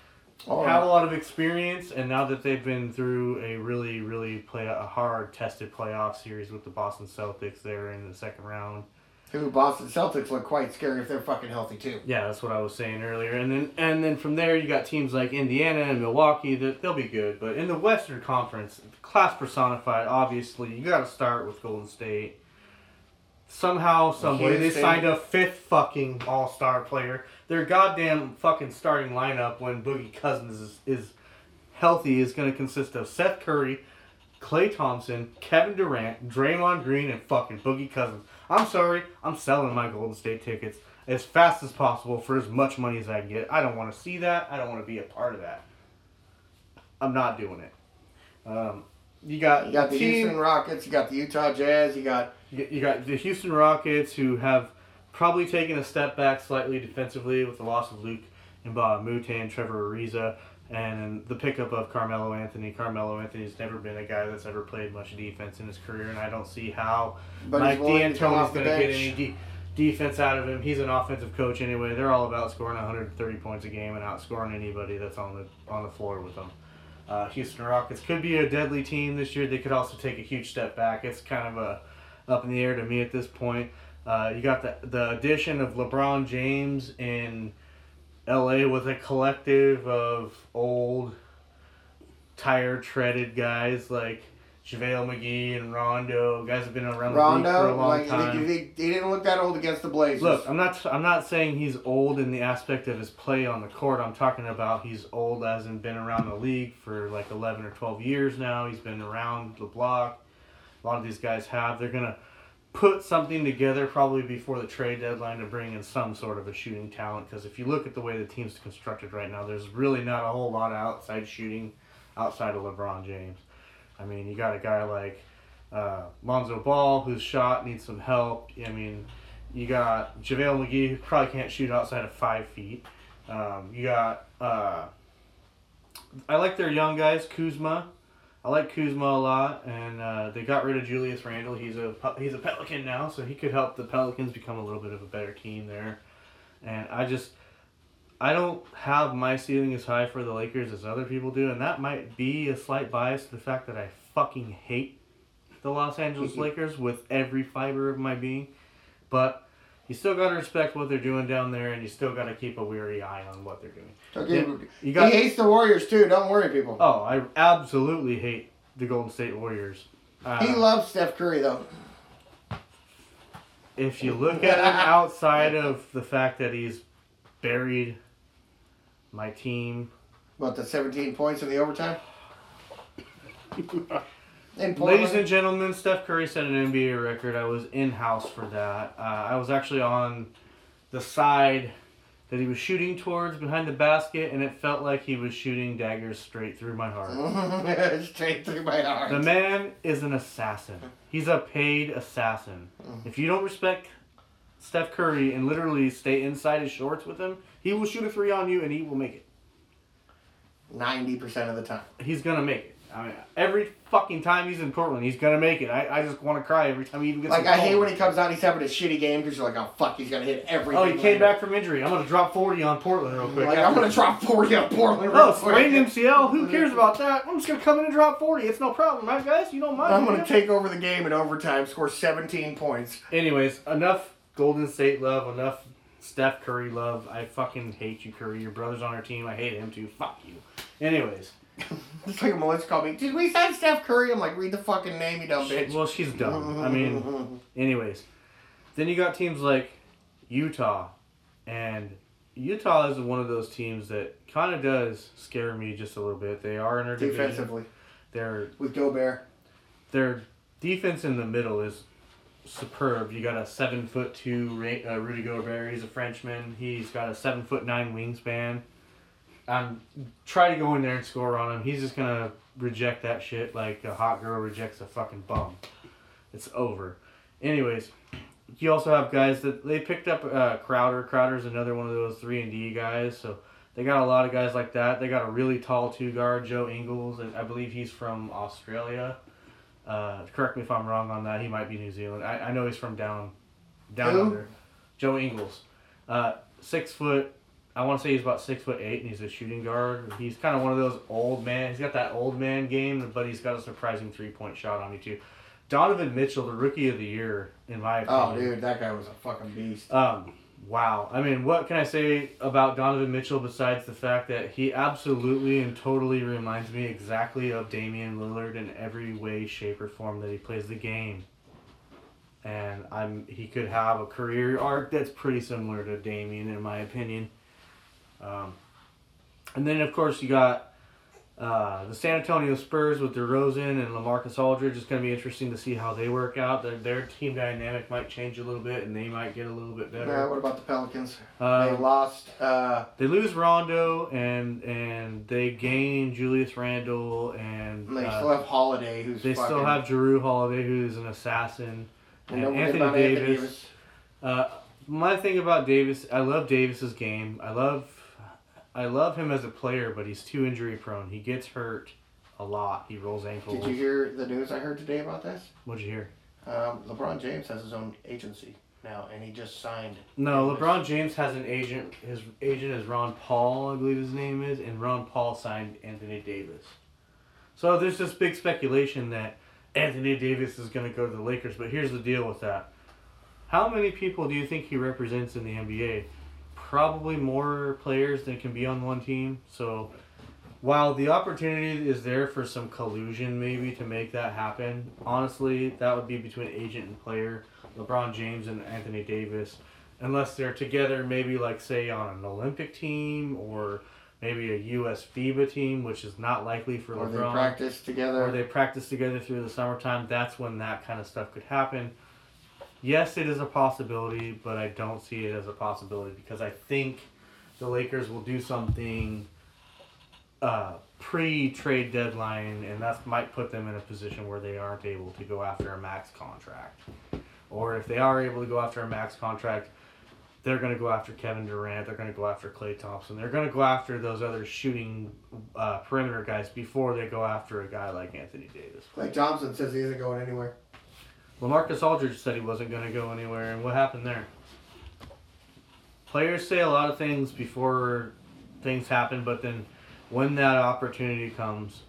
Oh, have a lot of experience, and now that they've been through a really, really play a hard tested playoff series with the Boston Celtics there in the second round. Who Boston Celtics look quite scary if they're fucking healthy too. Yeah, that's what I was saying earlier. And then and then from there you got teams like Indiana and Milwaukee that they'll be good. But in the Western Conference, class personified, obviously, you gotta start with Golden State. Somehow, some way, they signed a fifth fucking all star player. Their goddamn fucking starting lineup when Boogie Cousins is, is healthy is gonna consist of Seth Curry, Klay Thompson, Kevin Durant, Draymond Green, and fucking Boogie Cousins. I'm sorry, I'm selling my Golden State tickets as fast as possible for as much money as I can get. I don't want to see that. I don't want to be a part of that. I'm not doing it. Um, you got You got the team, Houston Rockets. You got the Utah Jazz. You got You you got the Houston Rockets who have probably taking a step back slightly defensively with the loss of Luke and Trevor Ariza and the pickup of Carmelo Anthony. Carmelo Anthony's never been a guy that's ever played much defense in his career, and I don't see how but Mike he's willing to come D'Antoni's going to get any de- defense out of him. He's an offensive coach anyway. They're all about scoring 130 points a game and outscoring anybody that's on the on the floor with them. Uh, Houston Rockets could be a deadly team this year. They could also take a huge step back. It's kind of a up in the air to me at this point. Uh, you got the the addition of LeBron James in L.A. with a collective of old, tired, treaded guys like JaVale McGee and Rondo. Guys have been around the league for a Rondo, long like time. he, he, he didn't look that old against the Blazers. Look, I'm not. I'm not saying he's old in the aspect of his play on the court. I'm talking about he's old as in been around the league for like 11 or 12 years now. He's been around the block. A lot of these guys have. They're gonna put something together probably before the trade deadline to bring in some sort of a shooting talent. Because if you look at the way the team's constructed right now, there's really not a whole lot of outside shooting outside of LeBron James. I mean, you got a guy like uh, Lonzo Ball whose shot needs some help. I mean, you got JaVale McGee who probably can't shoot outside of five feet. Um, you got uh, I like their young guys, Kuzma. I like Kuzma a lot, and uh, they got rid of Julius Randle. He's a he's a Pelican now, so he could help the Pelicans become a little bit of a better team there. And I just I don't have my ceiling as high for the Lakers as other people do, and that might be a slight bias to the fact that I fucking hate the Los Angeles <laughs> Lakers with every fiber of my being. But you still got to respect what they're doing down there, and you still got to keep a weary eye on what they're doing. Okay, you got- he hates the Warriors too. Don't worry, people. Oh, I absolutely hate the Golden State Warriors. Uh, he loves Steph Curry though. if you look at him outside of the fact that he's buried my team, What the 17 points in the overtime? <laughs> Ladies and gentlemen, Steph Curry set an NBA record. I was in house for that. Uh, I was actually on the side that he was shooting towards behind the basket, and it felt like he was shooting daggers straight through my heart. <laughs> Straight through my heart. The man is an assassin. He's a paid assassin. If you don't respect Steph Curry and literally stay inside his shorts with him, he will shoot a three on you and he will make it. 90% of the time. He's gonna make it. I mean, every fucking time he's in Portland, he's gonna make it. I, I just want to cry every time he even gets. Like, I hate when he comes out and he's having a shitty game because you're like, oh, fuck, he's to hit everything. Oh, he came later. back from injury. I'm gonna drop forty on Portland real quick. Like, I'm going to drop 40 on Portland. Oh, real quick. sprained MCL. Who cares about that? I'm just gonna come in and drop forty. It's no problem, right, guys? You don't mind. I'm to take over the game in overtime, score 17 points. Anyways, enough Golden State love. Enough Steph Curry love. I fucking hate you, Curry. Your brother's on our team. I hate him too. Fuck you. Anyways, It's like Melissa called me, did we sign Steph Curry? I'm like, read the fucking name, you dumb bitch. well, she's dumb. I mean, <laughs> anyways, then you got teams like Utah, and Utah is one of those teams that kind of does scare me just a little bit. They are in our. Defensively, They're with Gobert. their defense in the middle is superb. You got a seven foot two uh, Rudy Gobert. He's a Frenchman. He's got a seven foot nine wingspan. Um, try to go in there and score on him. He's just gonna reject that shit like a hot girl rejects a fucking bum. It's over. Anyways, you also have guys that they picked up. Uh, Crowder. Crowder's another one of those three and D guys. So they got a lot of guys like that. They got a really tall two guard, Joe Ingles, and I believe he's from Australia. Uh, correct me if I'm wrong on that. He might be New Zealand. I, I know he's from down down Who? under. Joe Ingles, uh, six foot. I want to say he's about six foot eight, and he's a shooting guard. He's kind of one of those old man. He's got that old man game, but he's got a surprising three point shot on you too. Donovan Mitchell, the rookie of the year, in my Oh, dude, that guy was a fucking beast. Um, wow. I mean, what can I say about Donovan Mitchell besides the fact that he absolutely and totally reminds me exactly of Damian Lillard in every way, shape, or form that he plays the game. And I'm he could have a career arc that's pretty similar to Damian in my opinion. Um, and then of course you got Uh, the San Antonio Spurs with DeRozan and LaMarcus Aldridge It's going to be interesting to see how they work out. Their, their team dynamic might change a little bit, and they might get a little bit better. what about the Pelicans? Uh, they lost. Uh, They lose Rondo and and they gain Julius Randle and they uh, still have Holiday, who's they fucking, still have Jrue Holiday, who's an assassin, and and Anthony Davis. Anthony Davis. Uh, my thing about Davis, I love Davis's game. I love, I love him as a player, but he's too injury prone. He gets hurt a lot. He rolls ankles. Did you hear the news I heard today about this? What'd you hear? Um, LeBron James has his own agency now, and he just signed. No. LeBron James has an agent. His agent is Ron Paul, I believe his name is, and Ron Paul signed Anthony Davis. So there's this big speculation that Anthony Davis is going to go to the Lakers, but here's the deal with that. How many people do you think he represents in the NBA? Probably more players than can be on one team. So while the opportunity is there for some collusion maybe to make that happen, honestly, that would be between agent and player. LeBron James and Anthony Davis, unless they're together, maybe like say on an Olympic team or maybe a U.S. FIBA team, which is not likely for Or they practice together. or they practice together through the summertime. That's when that kind of stuff could happen. Yes, it is a possibility, but I don't see it as a possibility because I think the Lakers will do something uh, pre-trade deadline, and that might put them in a position where they aren't able to go after a max contract. Or if they are able to go after a max contract, they're going to go after Kevin Durant. They're going to go after Klay Thompson. They're going to go after those other shooting uh, perimeter guys before they go after a guy like Anthony Davis. Klay Thompson says he isn't going anywhere. LaMarcus Aldridge said he wasn't going to go anywhere, and what happened there? Players say a lot of things before things happen, but then when that opportunity comes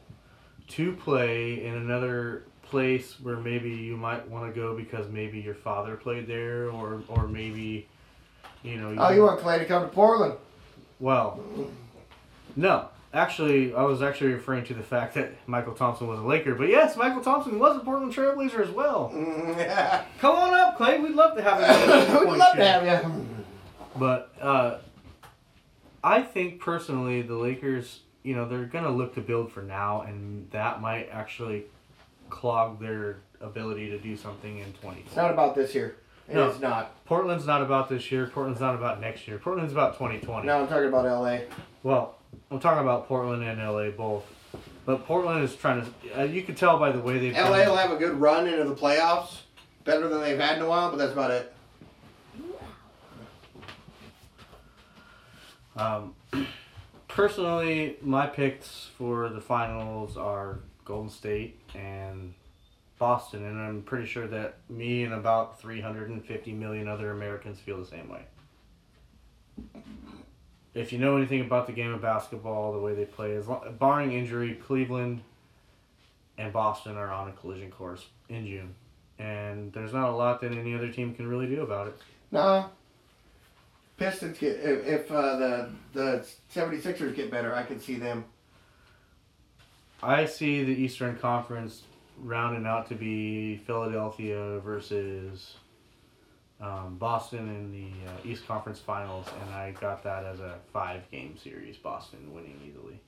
to play in another place where maybe you might want to go because maybe your father played there, or or maybe you know. Oh, you want Klay to come to Portland? Well, no. Actually, I was actually referring to the fact that Mychal Thompson was a Laker, but yes, Mychal Thompson was a Portland Trailblazer as well. <laughs> We'd Come on up, Klay. We'd love to have you. <laughs> We'd love to have you. But uh, I think personally, the Lakers, you know, they're gonna look to build for now, and that might actually clog their ability to do something in 2020. It's not about this year. It is No. not. Portland's not about this year. Portland's not about next year. Portland's about 2020. No, I'm talking about LA. Well, I'm talking about Portland and LA both. But Portland is trying to. Uh, you can tell by the way they've. LA will have a good run into the playoffs, better than they've had in a while, but that's about it. Um, <clears throat> personally, my picks for the finals are Golden State and Boston, and I'm pretty sure that me and about 350 million other Americans feel the same way. If you know anything about the game of basketball, the way they play, as long, barring injury, Cleveland and Boston are on a collision course in June, and there's not a lot that any other team can really do about it. Nah. Pistons get if, if uh, the the 76ers get better, I could see them. I see the Eastern Conference rounding out to be Philadelphia versus um, Boston in the uh, East Conference Finals, and I got that as a five game series, Boston winning easily.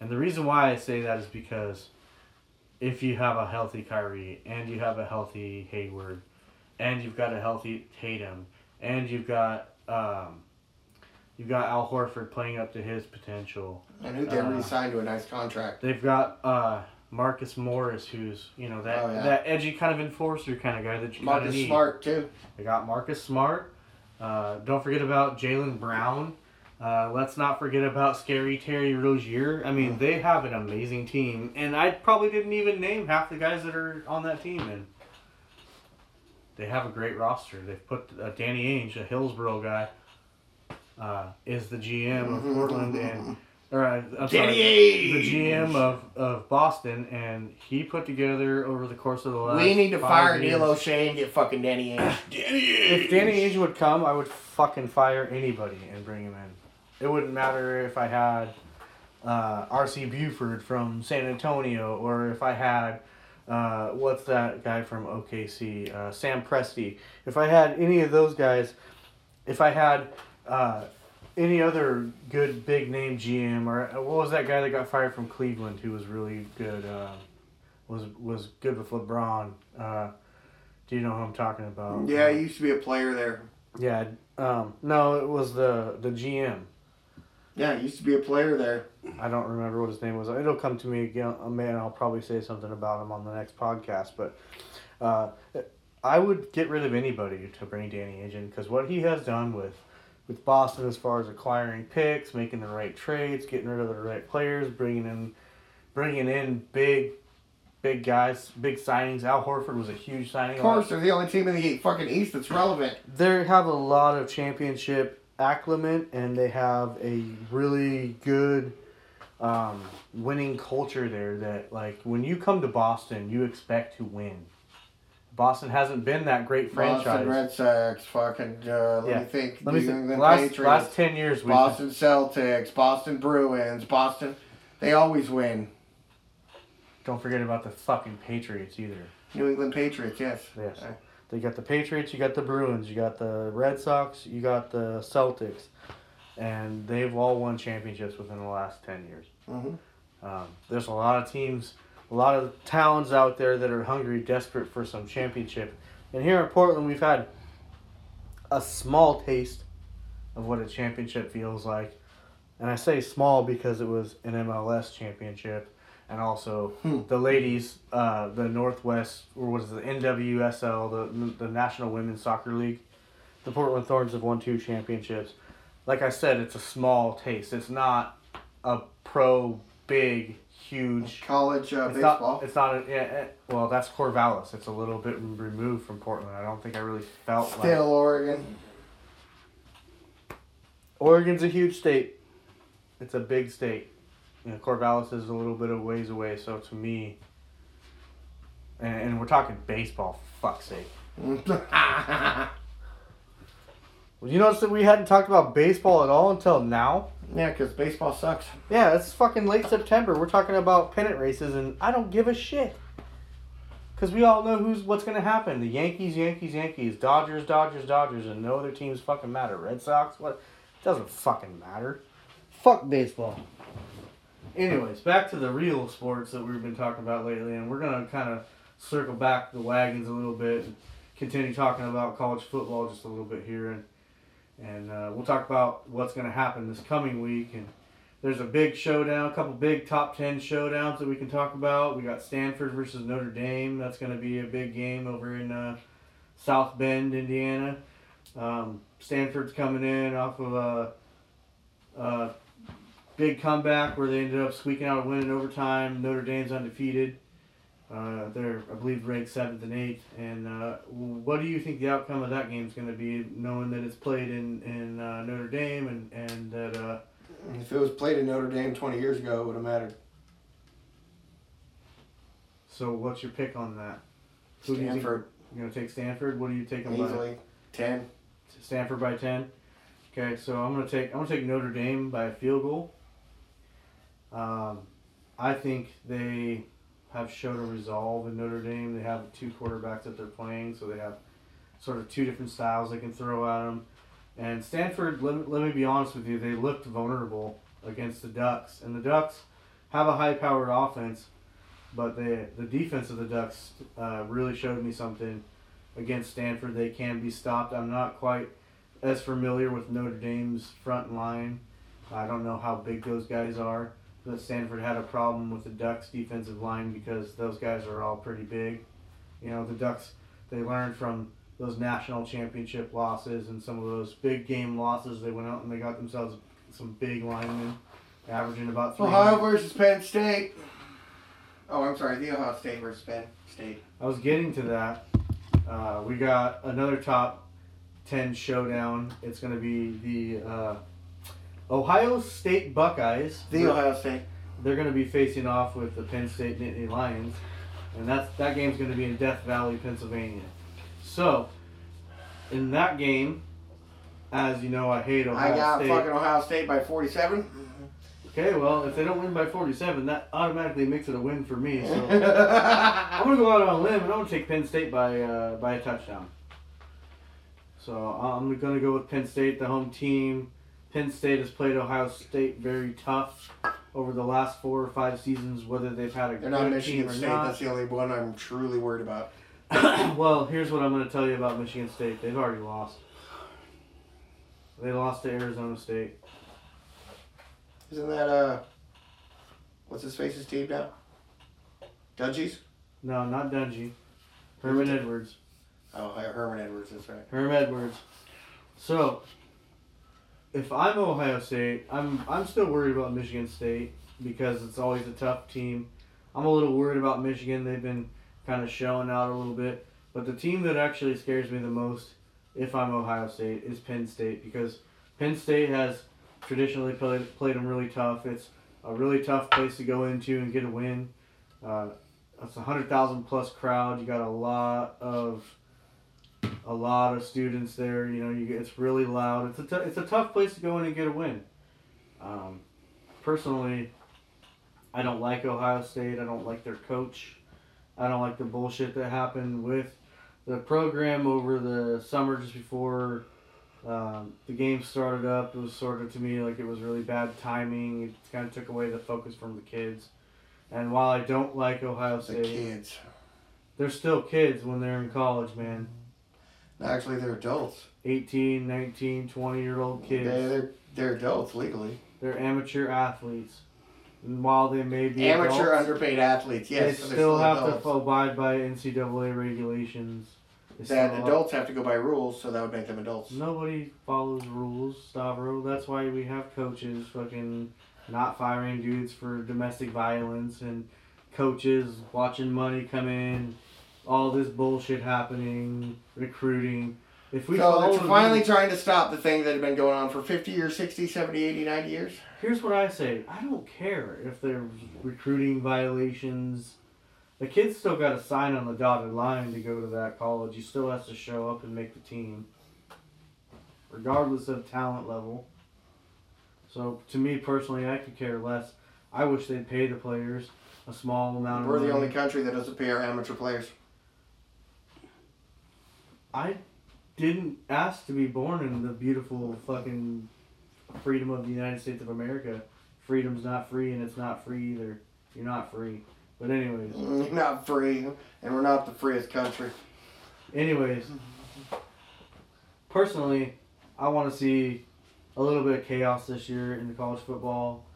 And the reason why I say that is because if you have a healthy Kyrie, and you have a healthy Hayward, and you've got a healthy Tatum, and you've got um, you've got Al Horford playing up to his potential. And who they Uh, re-signed to a nice contract. They've got uh, Marcus Morris, who's you know that Oh, yeah. that edgy kind of enforcer kind of guy that you kind of Marcus need. Smart too. They got Marcus Smart. Uh, don't forget about Jaylen Brown. Uh, let's not forget about Scary Terry Rozier. I mean, they have an amazing team, and I probably didn't even name half the guys that are on that team. And they have a great roster. They've put uh, Danny Ainge, a Hillsboro guy, uh, is the GM of Portland, and or uh, I'm sorry, Danny the GM of, of Boston, and he put together over the course of the last. We need to five fire years- Neil Olshey and get fucking Danny Ainge. if Danny Ainge would come, I would fucking fire anybody and bring him in. It wouldn't matter if I had uh, R.C. Buford from San Antonio or if I had uh, what's that guy from OKC, uh, Sam Presti. If I had any of those guys, if I had uh, any other good big name GM or uh, what was that guy that got fired from Cleveland who was really good? Uh, was was good with LeBron. Uh, do you know who I'm talking about? Yeah, he used to be a player there. Yeah. Um, no, it was the the GM. Yeah, he used to be a player there. I don't remember what his name was. It'll come to me again, uh, man. I'll probably say something about him on the next podcast. But uh, I would get rid of anybody to bring Danny Ainge in because what he has done with with Boston as far as acquiring picks, making the right trades, getting rid of the right players, bringing in bringing in big big guys, big signings. Al Horford was a huge signing. Of course, they're the only team in the fucking East that's relevant. They have a lot of championship acclimate and they have a really good um, winning culture there that like when you come to Boston you expect to win. Boston hasn't been that great franchise. Boston Red Sox, fucking, uh, let Yeah. me think. Let me New. England Last, Patriots, last ten years Boston Celtics, Boston Bruins, Boston. They always win. don't forget about the fucking Patriots either. New England Patriots, yes. Yes. Uh, They got the Patriots, you got the Bruins, you got the Red Sox, you got the Celtics, and they've all won championships within the last ten years. mhm. Um, there's a lot of teams, a lot of towns out there that are hungry, desperate for some championship. And here in Portland, we've had a small taste of what a championship feels like. And I say small because it was an MLS championship, and also Hmm. the ladies, uh, the Northwest, or what is it, the NWSL, the the National Women's Soccer League. The Portland Thorns have won two championships. Like I said, it's a small taste. It's not a pro, big, huge. College uh, It's baseball. not. It's not. A, yeah, eh, well, that's Corvallis. It's a little bit removed from Portland. I don't think I really felt like. Still Oregon. Oregon's a huge state. It's a big state. You know, Corvallis is a little bit of ways away, so to me, and, and we're talking baseball, for fuck's sake. <laughs> Well, you notice that we hadn't talked about baseball at all until now? Yeah, because baseball sucks. Yeah, it's fucking late September. We're talking about pennant races, and I don't give a shit. Because we all know who's what's going to happen. The Yankees, Yankees, Yankees. Dodgers, Dodgers, Dodgers. And no other teams fucking matter. Red Sox, what? doesn't fucking matter. Fuck baseball. Anyways, back to the real sports that we've been talking about lately. And we're going to kind of circle back the wagons a little bit and continue talking about college football just a little bit here. And, and uh, we'll talk about what's going to happen this coming week. And there's a big showdown, a couple big top 10 showdowns that we can talk about. We got Stanford versus Notre Dame. That's going to be a big game over in uh, South Bend, Indiana. Um, Stanford's coming in off of a, a big comeback where they ended up squeaking out a win in overtime. Notre Dame's undefeated. Uh, they're, I believe, ranked seventh and eighth. And uh, what do you think the outcome of that game is going to be, knowing that it's played in in uh, Notre Dame and and that uh, If it was played in Notre Dame 20 years ago, it would have mattered. So what's your pick on that? Who do you think- Stanford, You're gonna take Stanford. What do you take them by? easily. 10. Stanford by ten. Okay, so I'm gonna take I'm gonna take Notre Dame by a field goal. Um, I think they have showed a resolve in Notre Dame. They have two quarterbacks that they're playing, so they have sort of two different styles they can throw at them. And Stanford, let, let me be honest with you, they looked vulnerable against the Ducks, and the Ducks have a high-powered offense, but the the defense of the Ducks uh, really showed me something against Stanford. They can be stopped. I'm not quite as familiar with Notre Dame's front line. I don't know how big those guys are. But Stanford had a problem with the Ducks defensive line because those guys are all pretty big. You know, the Ducks they learned from those national championship losses and some of those big game losses. They went out and they got themselves some big linemen, averaging about three. Ohio versus Penn State. Oh, I'm sorry. The Ohio State versus Penn State. I was getting to that. Uh, we got another top 10 showdown. It's going to be the uh, Ohio State Buckeyes. The Ohio State. They're going to be facing off with the Penn State Nittany Lions. And that's, that game's going to be in Death Valley, Pennsylvania. So, in that game, as you know, I hate Ohio State. I got State. fucking Ohio State by 47. Okay, well, if they don't win by 47, that automatically makes it a win for me. So. <laughs> I'm gonna go out on a limb and I'm gonna take Penn State by uh, by a touchdown. So I'm gonna go with Penn State, the home team. Penn State has played Ohio State very tough over the last four or five seasons, whether they've had a They're not good Michigan team or State. not. That's the only one I'm truly worried about. <clears throat> well, here's what I'm going to tell you about Michigan State. They've already lost. They lost to Arizona State. Isn't that uh, what's his face's team now? Dungies? No, not Dungy. Herman Edwards. Oh, Herman Edwards. That's right. Herm Edwards. So, if I'm Ohio State, I'm I'm still worried about Michigan State because it's always a tough team. I'm a little worried about Michigan. They've been kind of showing out a little bit, but the team that actually scares me the most, if I'm Ohio State, is Penn State because Penn State has traditionally played played them really tough. It's a really tough place to go into and get a win. Uh, it's a hundred thousand plus crowd. You got a lot of a lot of students there. You know, you get, it's really loud. It's a t- it's a tough place to go in and get a win. Um, personally, I don't like Ohio State. I don't like their coach. I don't like the bullshit that happened with the program over the summer just before um, the game started up. It was sort of to me like it was really bad timing. It kind of took away the focus from the kids. And while I don't like Ohio State, The kids. they're still kids when they're in college, man. Actually, they're adults. 18, 19, 20 year old kids. They, they're they're adults legally. They're amateur athletes. And while they may be Amateur adults, underpaid athletes. Yes, they but still have adults. to abide by NCAA regulations. They That still- adults have to go by rules, so that would make them adults. Nobody follows rules, Stavro. That's why we have coaches fucking not firing dudes for domestic violence and coaches watching money come in, all this bullshit happening, recruiting. If we so they're finally trying to stop the thing that had been going on for 50 years, 60, 70, 80, 90 years. Here's what I say. I don't care if they're recruiting violations. The kid's still got to sign on the dotted line to go to that college. He still has to show up and make the team, regardless of talent level. So, to me personally, I could care less. I wish they'd pay the players a small amount We're the money. only country that doesn't pay our amateur players. I didn't ask to be born in the beautiful fucking freedom of the United States of America. Freedom's not free, and it's not free either. You're not free. But anyways, <laughs> You're not free, and we're not the freest country. anyways, personally, I want to see a little bit of chaos this year in the college football.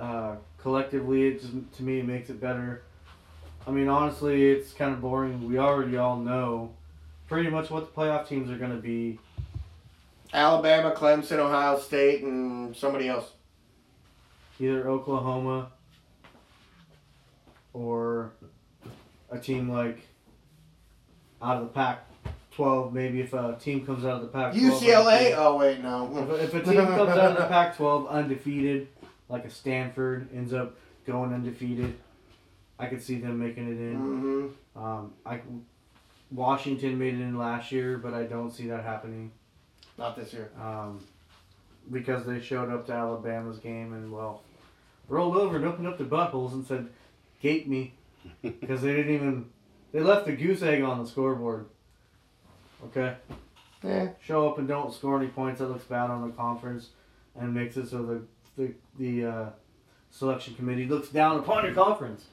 Uh, collectively, it just to me it makes it better. I mean, honestly, it's kind of boring. We already all know pretty much what the playoff teams are going to be. Alabama, Clemson, Ohio State, and somebody else. either Oklahoma or a team like out of the Pac 12. Maybe if a team comes out of the Pac 12. UCLA? Oh, wait, no. If, if a team comes out of the <laughs> Pac 12 undefeated, like a Stanford ends up going undefeated, I could see them making it in. hmm Um, I, Washington made it in last year, but I don't see that happening. Not this year. um, because they showed up to Alabama's game and well rolled over and opened up their buttholes and said, "Gate me," <laughs> because they didn't even they left a goose egg on the scoreboard. Okay, Yeah. show up and don't score any points. That looks bad on the conference and makes it so the the the uh, selection committee looks down upon your conference.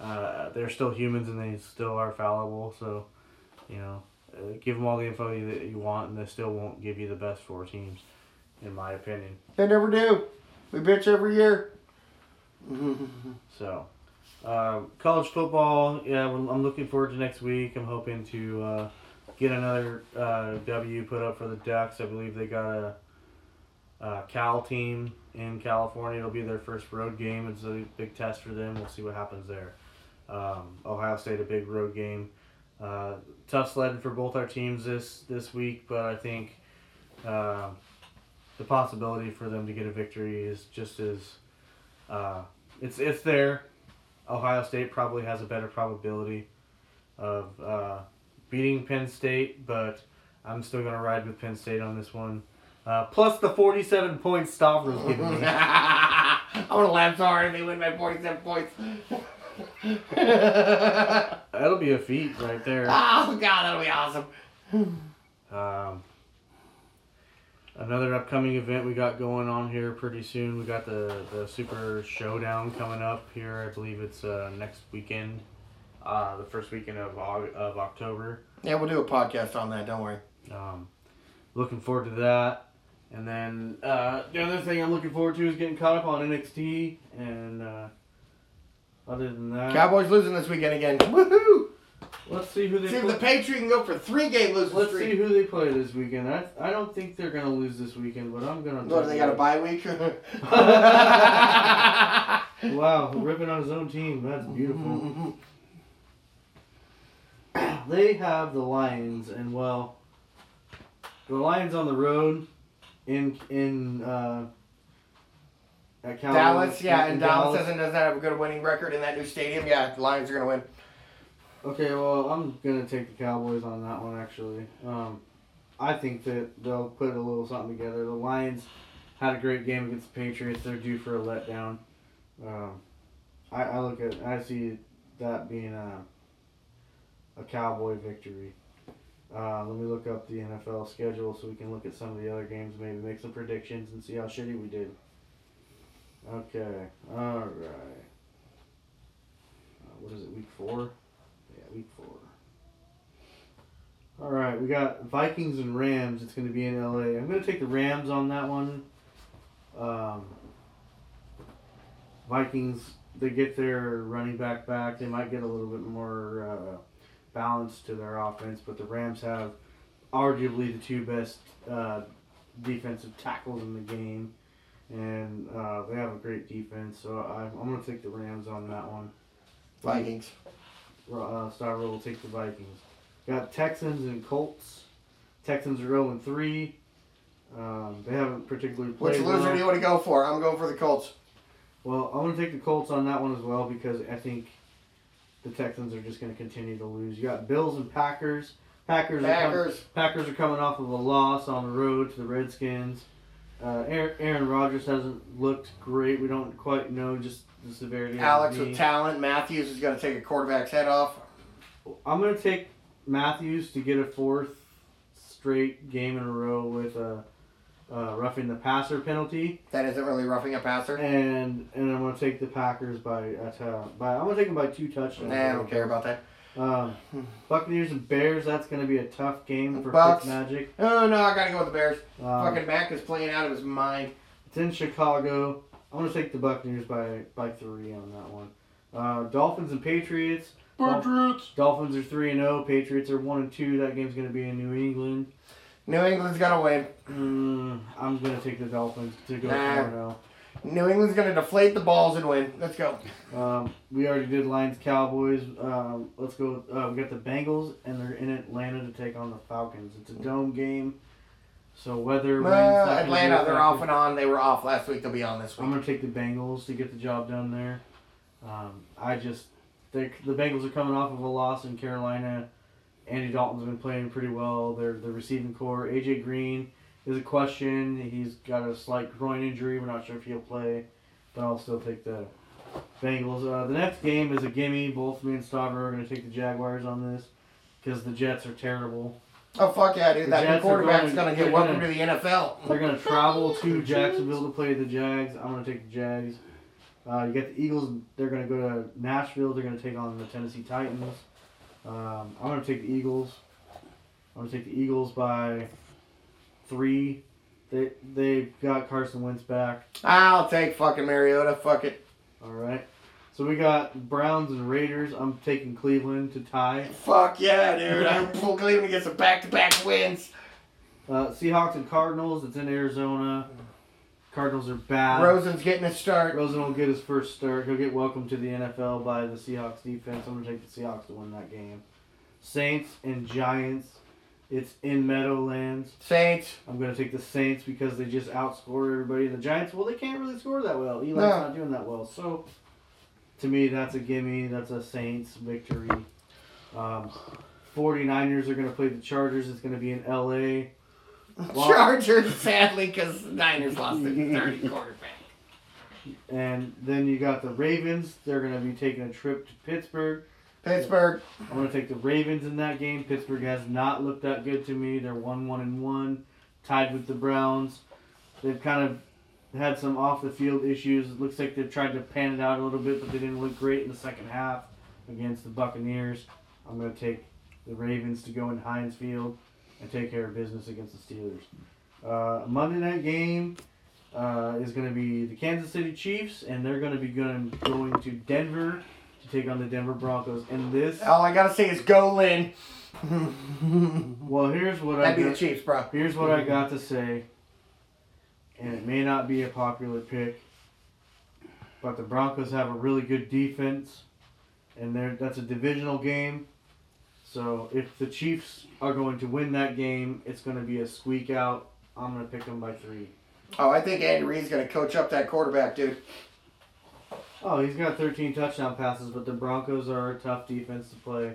Uh, they're still humans and they still are fallible, so you know uh, give them all the info you, that you want, and they still won't give you the best four teams, in my opinion. They never do. We bitch every year. <laughs> So, um, college football, yeah, I'm I'm looking forward to next week. I'm hoping to uh, get another uh, W put up for the Ducks. I believe they got a, a Cal team in California. It'll be their first road game. It's a big test for them. We'll see what happens there. Um, Ohio State, a big road game. Uh, tough sledding for both our teams this this week, but I think uh, the possibility for them to get a victory is just as uh, it's it's there. Ohio State probably has a better probability of uh, beating Penn State, but I'm still gonna ride with Penn State on this one. Uh, plus the 47 points Stavros giving me. <laughs> To laugh so hard if they win by 47 points. That'll be a feat right there. Oh, God, that'll be awesome. Um, Another upcoming event we got going on here pretty soon. We got the the Super Showdown coming up here. I believe it's uh, next weekend, uh, the first weekend of Aug- of October. Yeah, we'll do a podcast on that. Don't worry. Um, looking forward to that. And then uh, the other thing I'm looking forward to is getting caught up on NXT. And uh, other than that, Cowboys losing this weekend again. Woohoo! let's see who they See if play. the Patriots can go for three game losing Let's see who they play this weekend. I, I don't think they're gonna lose this weekend, but I'm gonna. What, do they got a bye week? <laughs> <laughs> Wow, ripping on his own team. That's beautiful. <laughs> they have the Lions, and well, the Lions on the road in in uh, at Cowboys, Dallas, yeah, and Dallas, doesn't doesn't have a good winning record in that new stadium. Yeah, the Lions are gonna win. Okay, well, I'm gonna take the Cowboys on that one. Actually, um, I think that they'll put a little something together. The Lions had a great game against the Patriots. They're due for a letdown. Um, I, I look at, I see that being a a Cowboy victory. Uh, let me look up the NFL schedule so we can look at some of the other games, maybe make some predictions and see how shitty we did. Okay, all right. Uh, what is it? Week four. Yeah, week four. All right, we got Vikings and Rams. It's going to be in LA. I'm going to take the Rams on that one. Um, Vikings, they get their running back back. They might get a little bit more uh, balance to their offense, but the Rams have arguably the two best uh, defensive tackles in the game, and uh, they have a great defense. So I, I'm going to take the Rams on that one. Vikings. Uh, Star will take the Vikings. Got Texans and Colts. Texans are 0 3. Um, they haven't particularly played. Which loser well. do you want to go for? I'm going for the Colts. Well, I'm going to take the Colts on that one as well because I think the Texans are just going to continue to lose. You got Bills and Packers. Packers, Are com- Packers. Packers are coming off of a loss on the road to the Redskins. Uh, Aaron, Aaron Rodgers hasn't looked great. We don't quite know just the severity Alex of the with talent. Matthews is going to take a quarterback's head off. I'm going to take Matthews to get a fourth straight game in a row with a uh, roughing the passer penalty, That isn't really roughing a passer. and and I'm going to take the Packers by a t- by I'm going to take them by two touchdowns. Nah, I don't care about that. Um, Buccaneers and Bears. That's going to be a tough game for Bucks. Fitzmagic. Oh, no, I got to go with the Bears. Um, Fucking Mack is playing out of his mind. It's in Chicago. I'm going to take the Buccaneers by by three on that one. Uh, Dolphins and Patriots. Patriots. Dolphins are three and zero. Patriots are one and two. That game's going to be in New England. New England's going to win. Mm, I'm gonna take the Dolphins to go Nah. 4 New England's going to deflate the balls and win. Let's go. Um, we already did Lions Cowboys. Um, let's go. Uh, we got the Bengals, and they're in Atlanta to take on the Falcons. It's a dome game, so weather. Uh, Atlanta, they're off and on. They were off last week. They'll be on this week. I'm gonna take the Bengals to get the job done there. Um, I just think the Bengals are coming off of a loss in Carolina. Andy Dalton's been playing pretty well. Their the receiving core. AJ Green is a question. He's got a slight groin injury. We're not sure if he'll play, but I'll still take the Bengals. Uh, the next game is a gimme. Both me and Stavro are gonna take the Jaguars on this because the Jets are terrible. Oh, fuck yeah, dude. The That new Jets quarterback's going- going to get welcome to the NFL. They're gonna travel to <laughs> Jacksonville to play the Jags. I'm gonna take the Jags. Uh, you got the Eagles. They're gonna go to Nashville. They're gonna take on the Tennessee Titans. Um, I'm gonna take the Eagles. I'm gonna take the Eagles by three. They they got Carson Wentz back. I'll take fucking Mariota. Fuck it. All right. So we got Browns and Raiders. I'm taking Cleveland to tie. Fuck yeah, dude. I'm full Cleveland gets some back to back wins. Uh, Seahawks and Cardinals. It's in Arizona. Cardinals are bad. Rosen's getting a start. Rosen will get his first start. He'll get welcomed to the NFL by the Seahawks defense. I'm gonna take the Seahawks to win that game. Saints and Giants. It's in Meadowlands. Saints. I'm gonna take the Saints because they just outscored everybody. The Giants, well, they can't really score that well. Eli's No. not doing that well. So, to me, that's a gimme. That's a Saints victory. Um, 49ers are gonna play the Chargers. It's gonna be in LA. <laughs> Well- Chargers, sadly, because Niners lost their <laughs> 30 quarterback. And then you got the Ravens. They're gonna be taking a trip to Pittsburgh. Pittsburgh. I'm gonna take the Ravens in that game. Pittsburgh has not looked that good to me. They're one one and one. tied with the Browns. They've kind of had some off the field issues. It looks like they've tried to pan it out a little bit, but they didn't look great in the second half against the Buccaneers. I'm going to take the Ravens to go in Heinz Field and take care of business against the Steelers. Uh, Monday night game uh, is going to be the Kansas City Chiefs, and they're going to be going going to Denver to take on the Denver Broncos. And this, All I gotta say is go, Lynn. <laughs> well, here's what I That'd be the got, Chiefs, bro. here's what I got to say, and it may not be a popular pick, but the Broncos have a really good defense, and they're that's a divisional game. So if the Chiefs are going to win that game, it's going to be a squeak out. I'm going to pick them by three. Oh, I think Andy Reid's gonna coach up that quarterback, dude. Oh, he's got 13 touchdown passes, but the Broncos are a tough defense to play.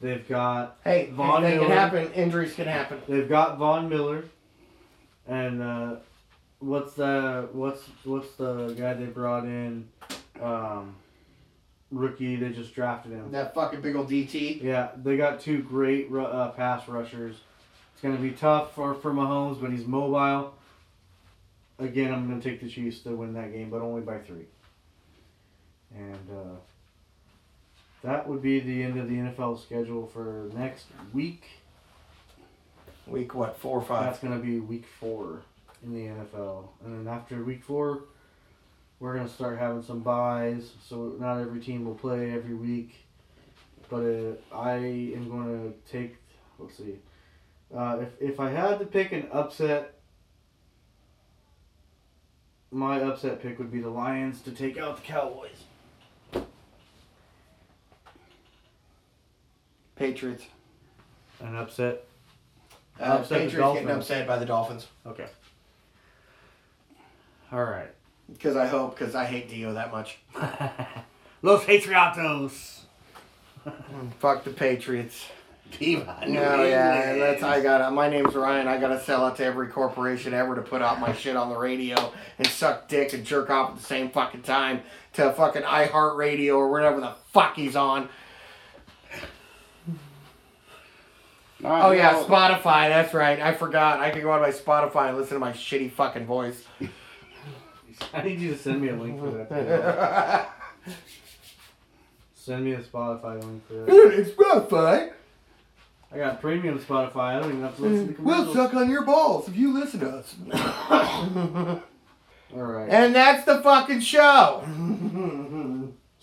They've got Hey, Von anything can happen. Injuries can happen. they've got Von Miller, and uh, what's the what's what's the guy they brought in? Um, rookie they just drafted him. That fucking big old DT. Yeah, they got two great uh, pass rushers. It's gonna be tough for for Mahomes, but he's mobile. Again, I'm gonna take the Chiefs to win that game, but only by three. And uh, that would be the end of the NFL schedule for next week. Week what? Four or five. That's gonna be week four in the NFL, and then after week four, we're gonna start having some byes. So not every team will play every week, but uh, I am gonna take. Let's see. Uh, if if I had to pick an upset, my upset pick would be the Lions to take out the Cowboys. Patriots. An upset. Uh, Upset Patriots getting upset by the Dolphins. Okay. All right. Because I hope, because I hate Dio that much. <laughs> Los Patriotos. Fuck the Patriots. Viva No, yeah, that's I got. My name's Ryan. I gotta sell out to every corporation ever to put out my shit on the radio and suck dick and jerk off at the same fucking time to fucking iHeartRadio or whatever the fuck he's on. Oh yeah, Spotify. That's right. I forgot. I can go on my Spotify and listen to my shitty fucking voice. I need you to send me a link for that. send me a Spotify link for that. it's Spotify. I got premium Spotify. I don't even have to listen to mm. We'll suck on your balls if you listen to us. All right. And that's the fucking show. <laughs>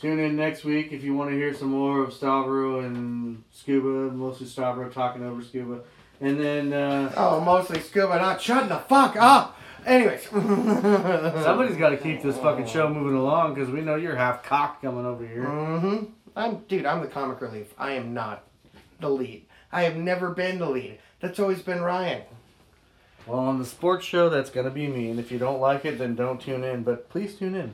Tune in next week if you want to hear some more of Stavro and Scuba, mostly Stavro talking over Scuba. And then uh, Oh, mostly scuba, not shutting the fuck up. Anyways. <laughs> somebody's got to keep this fucking show moving along because we know you're half cocked coming over here. Mm-hmm. I'm, dude, I'm the comic relief. I am not the lead. I have never been the lead. That's always been Ryan. Well, on the sports show, that's going to be me. And if you don't like it, then don't tune in. But please tune in.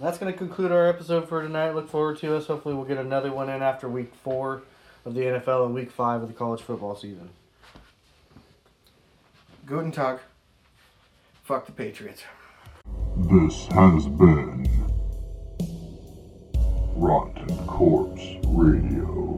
That's going to conclude our episode for tonight. Look forward to us. Hopefully, we'll get another one in after week four of the NFL and week five of the college football season. Guten Tag. Fuck the Patriots. This has been Rotten Corpse Radio.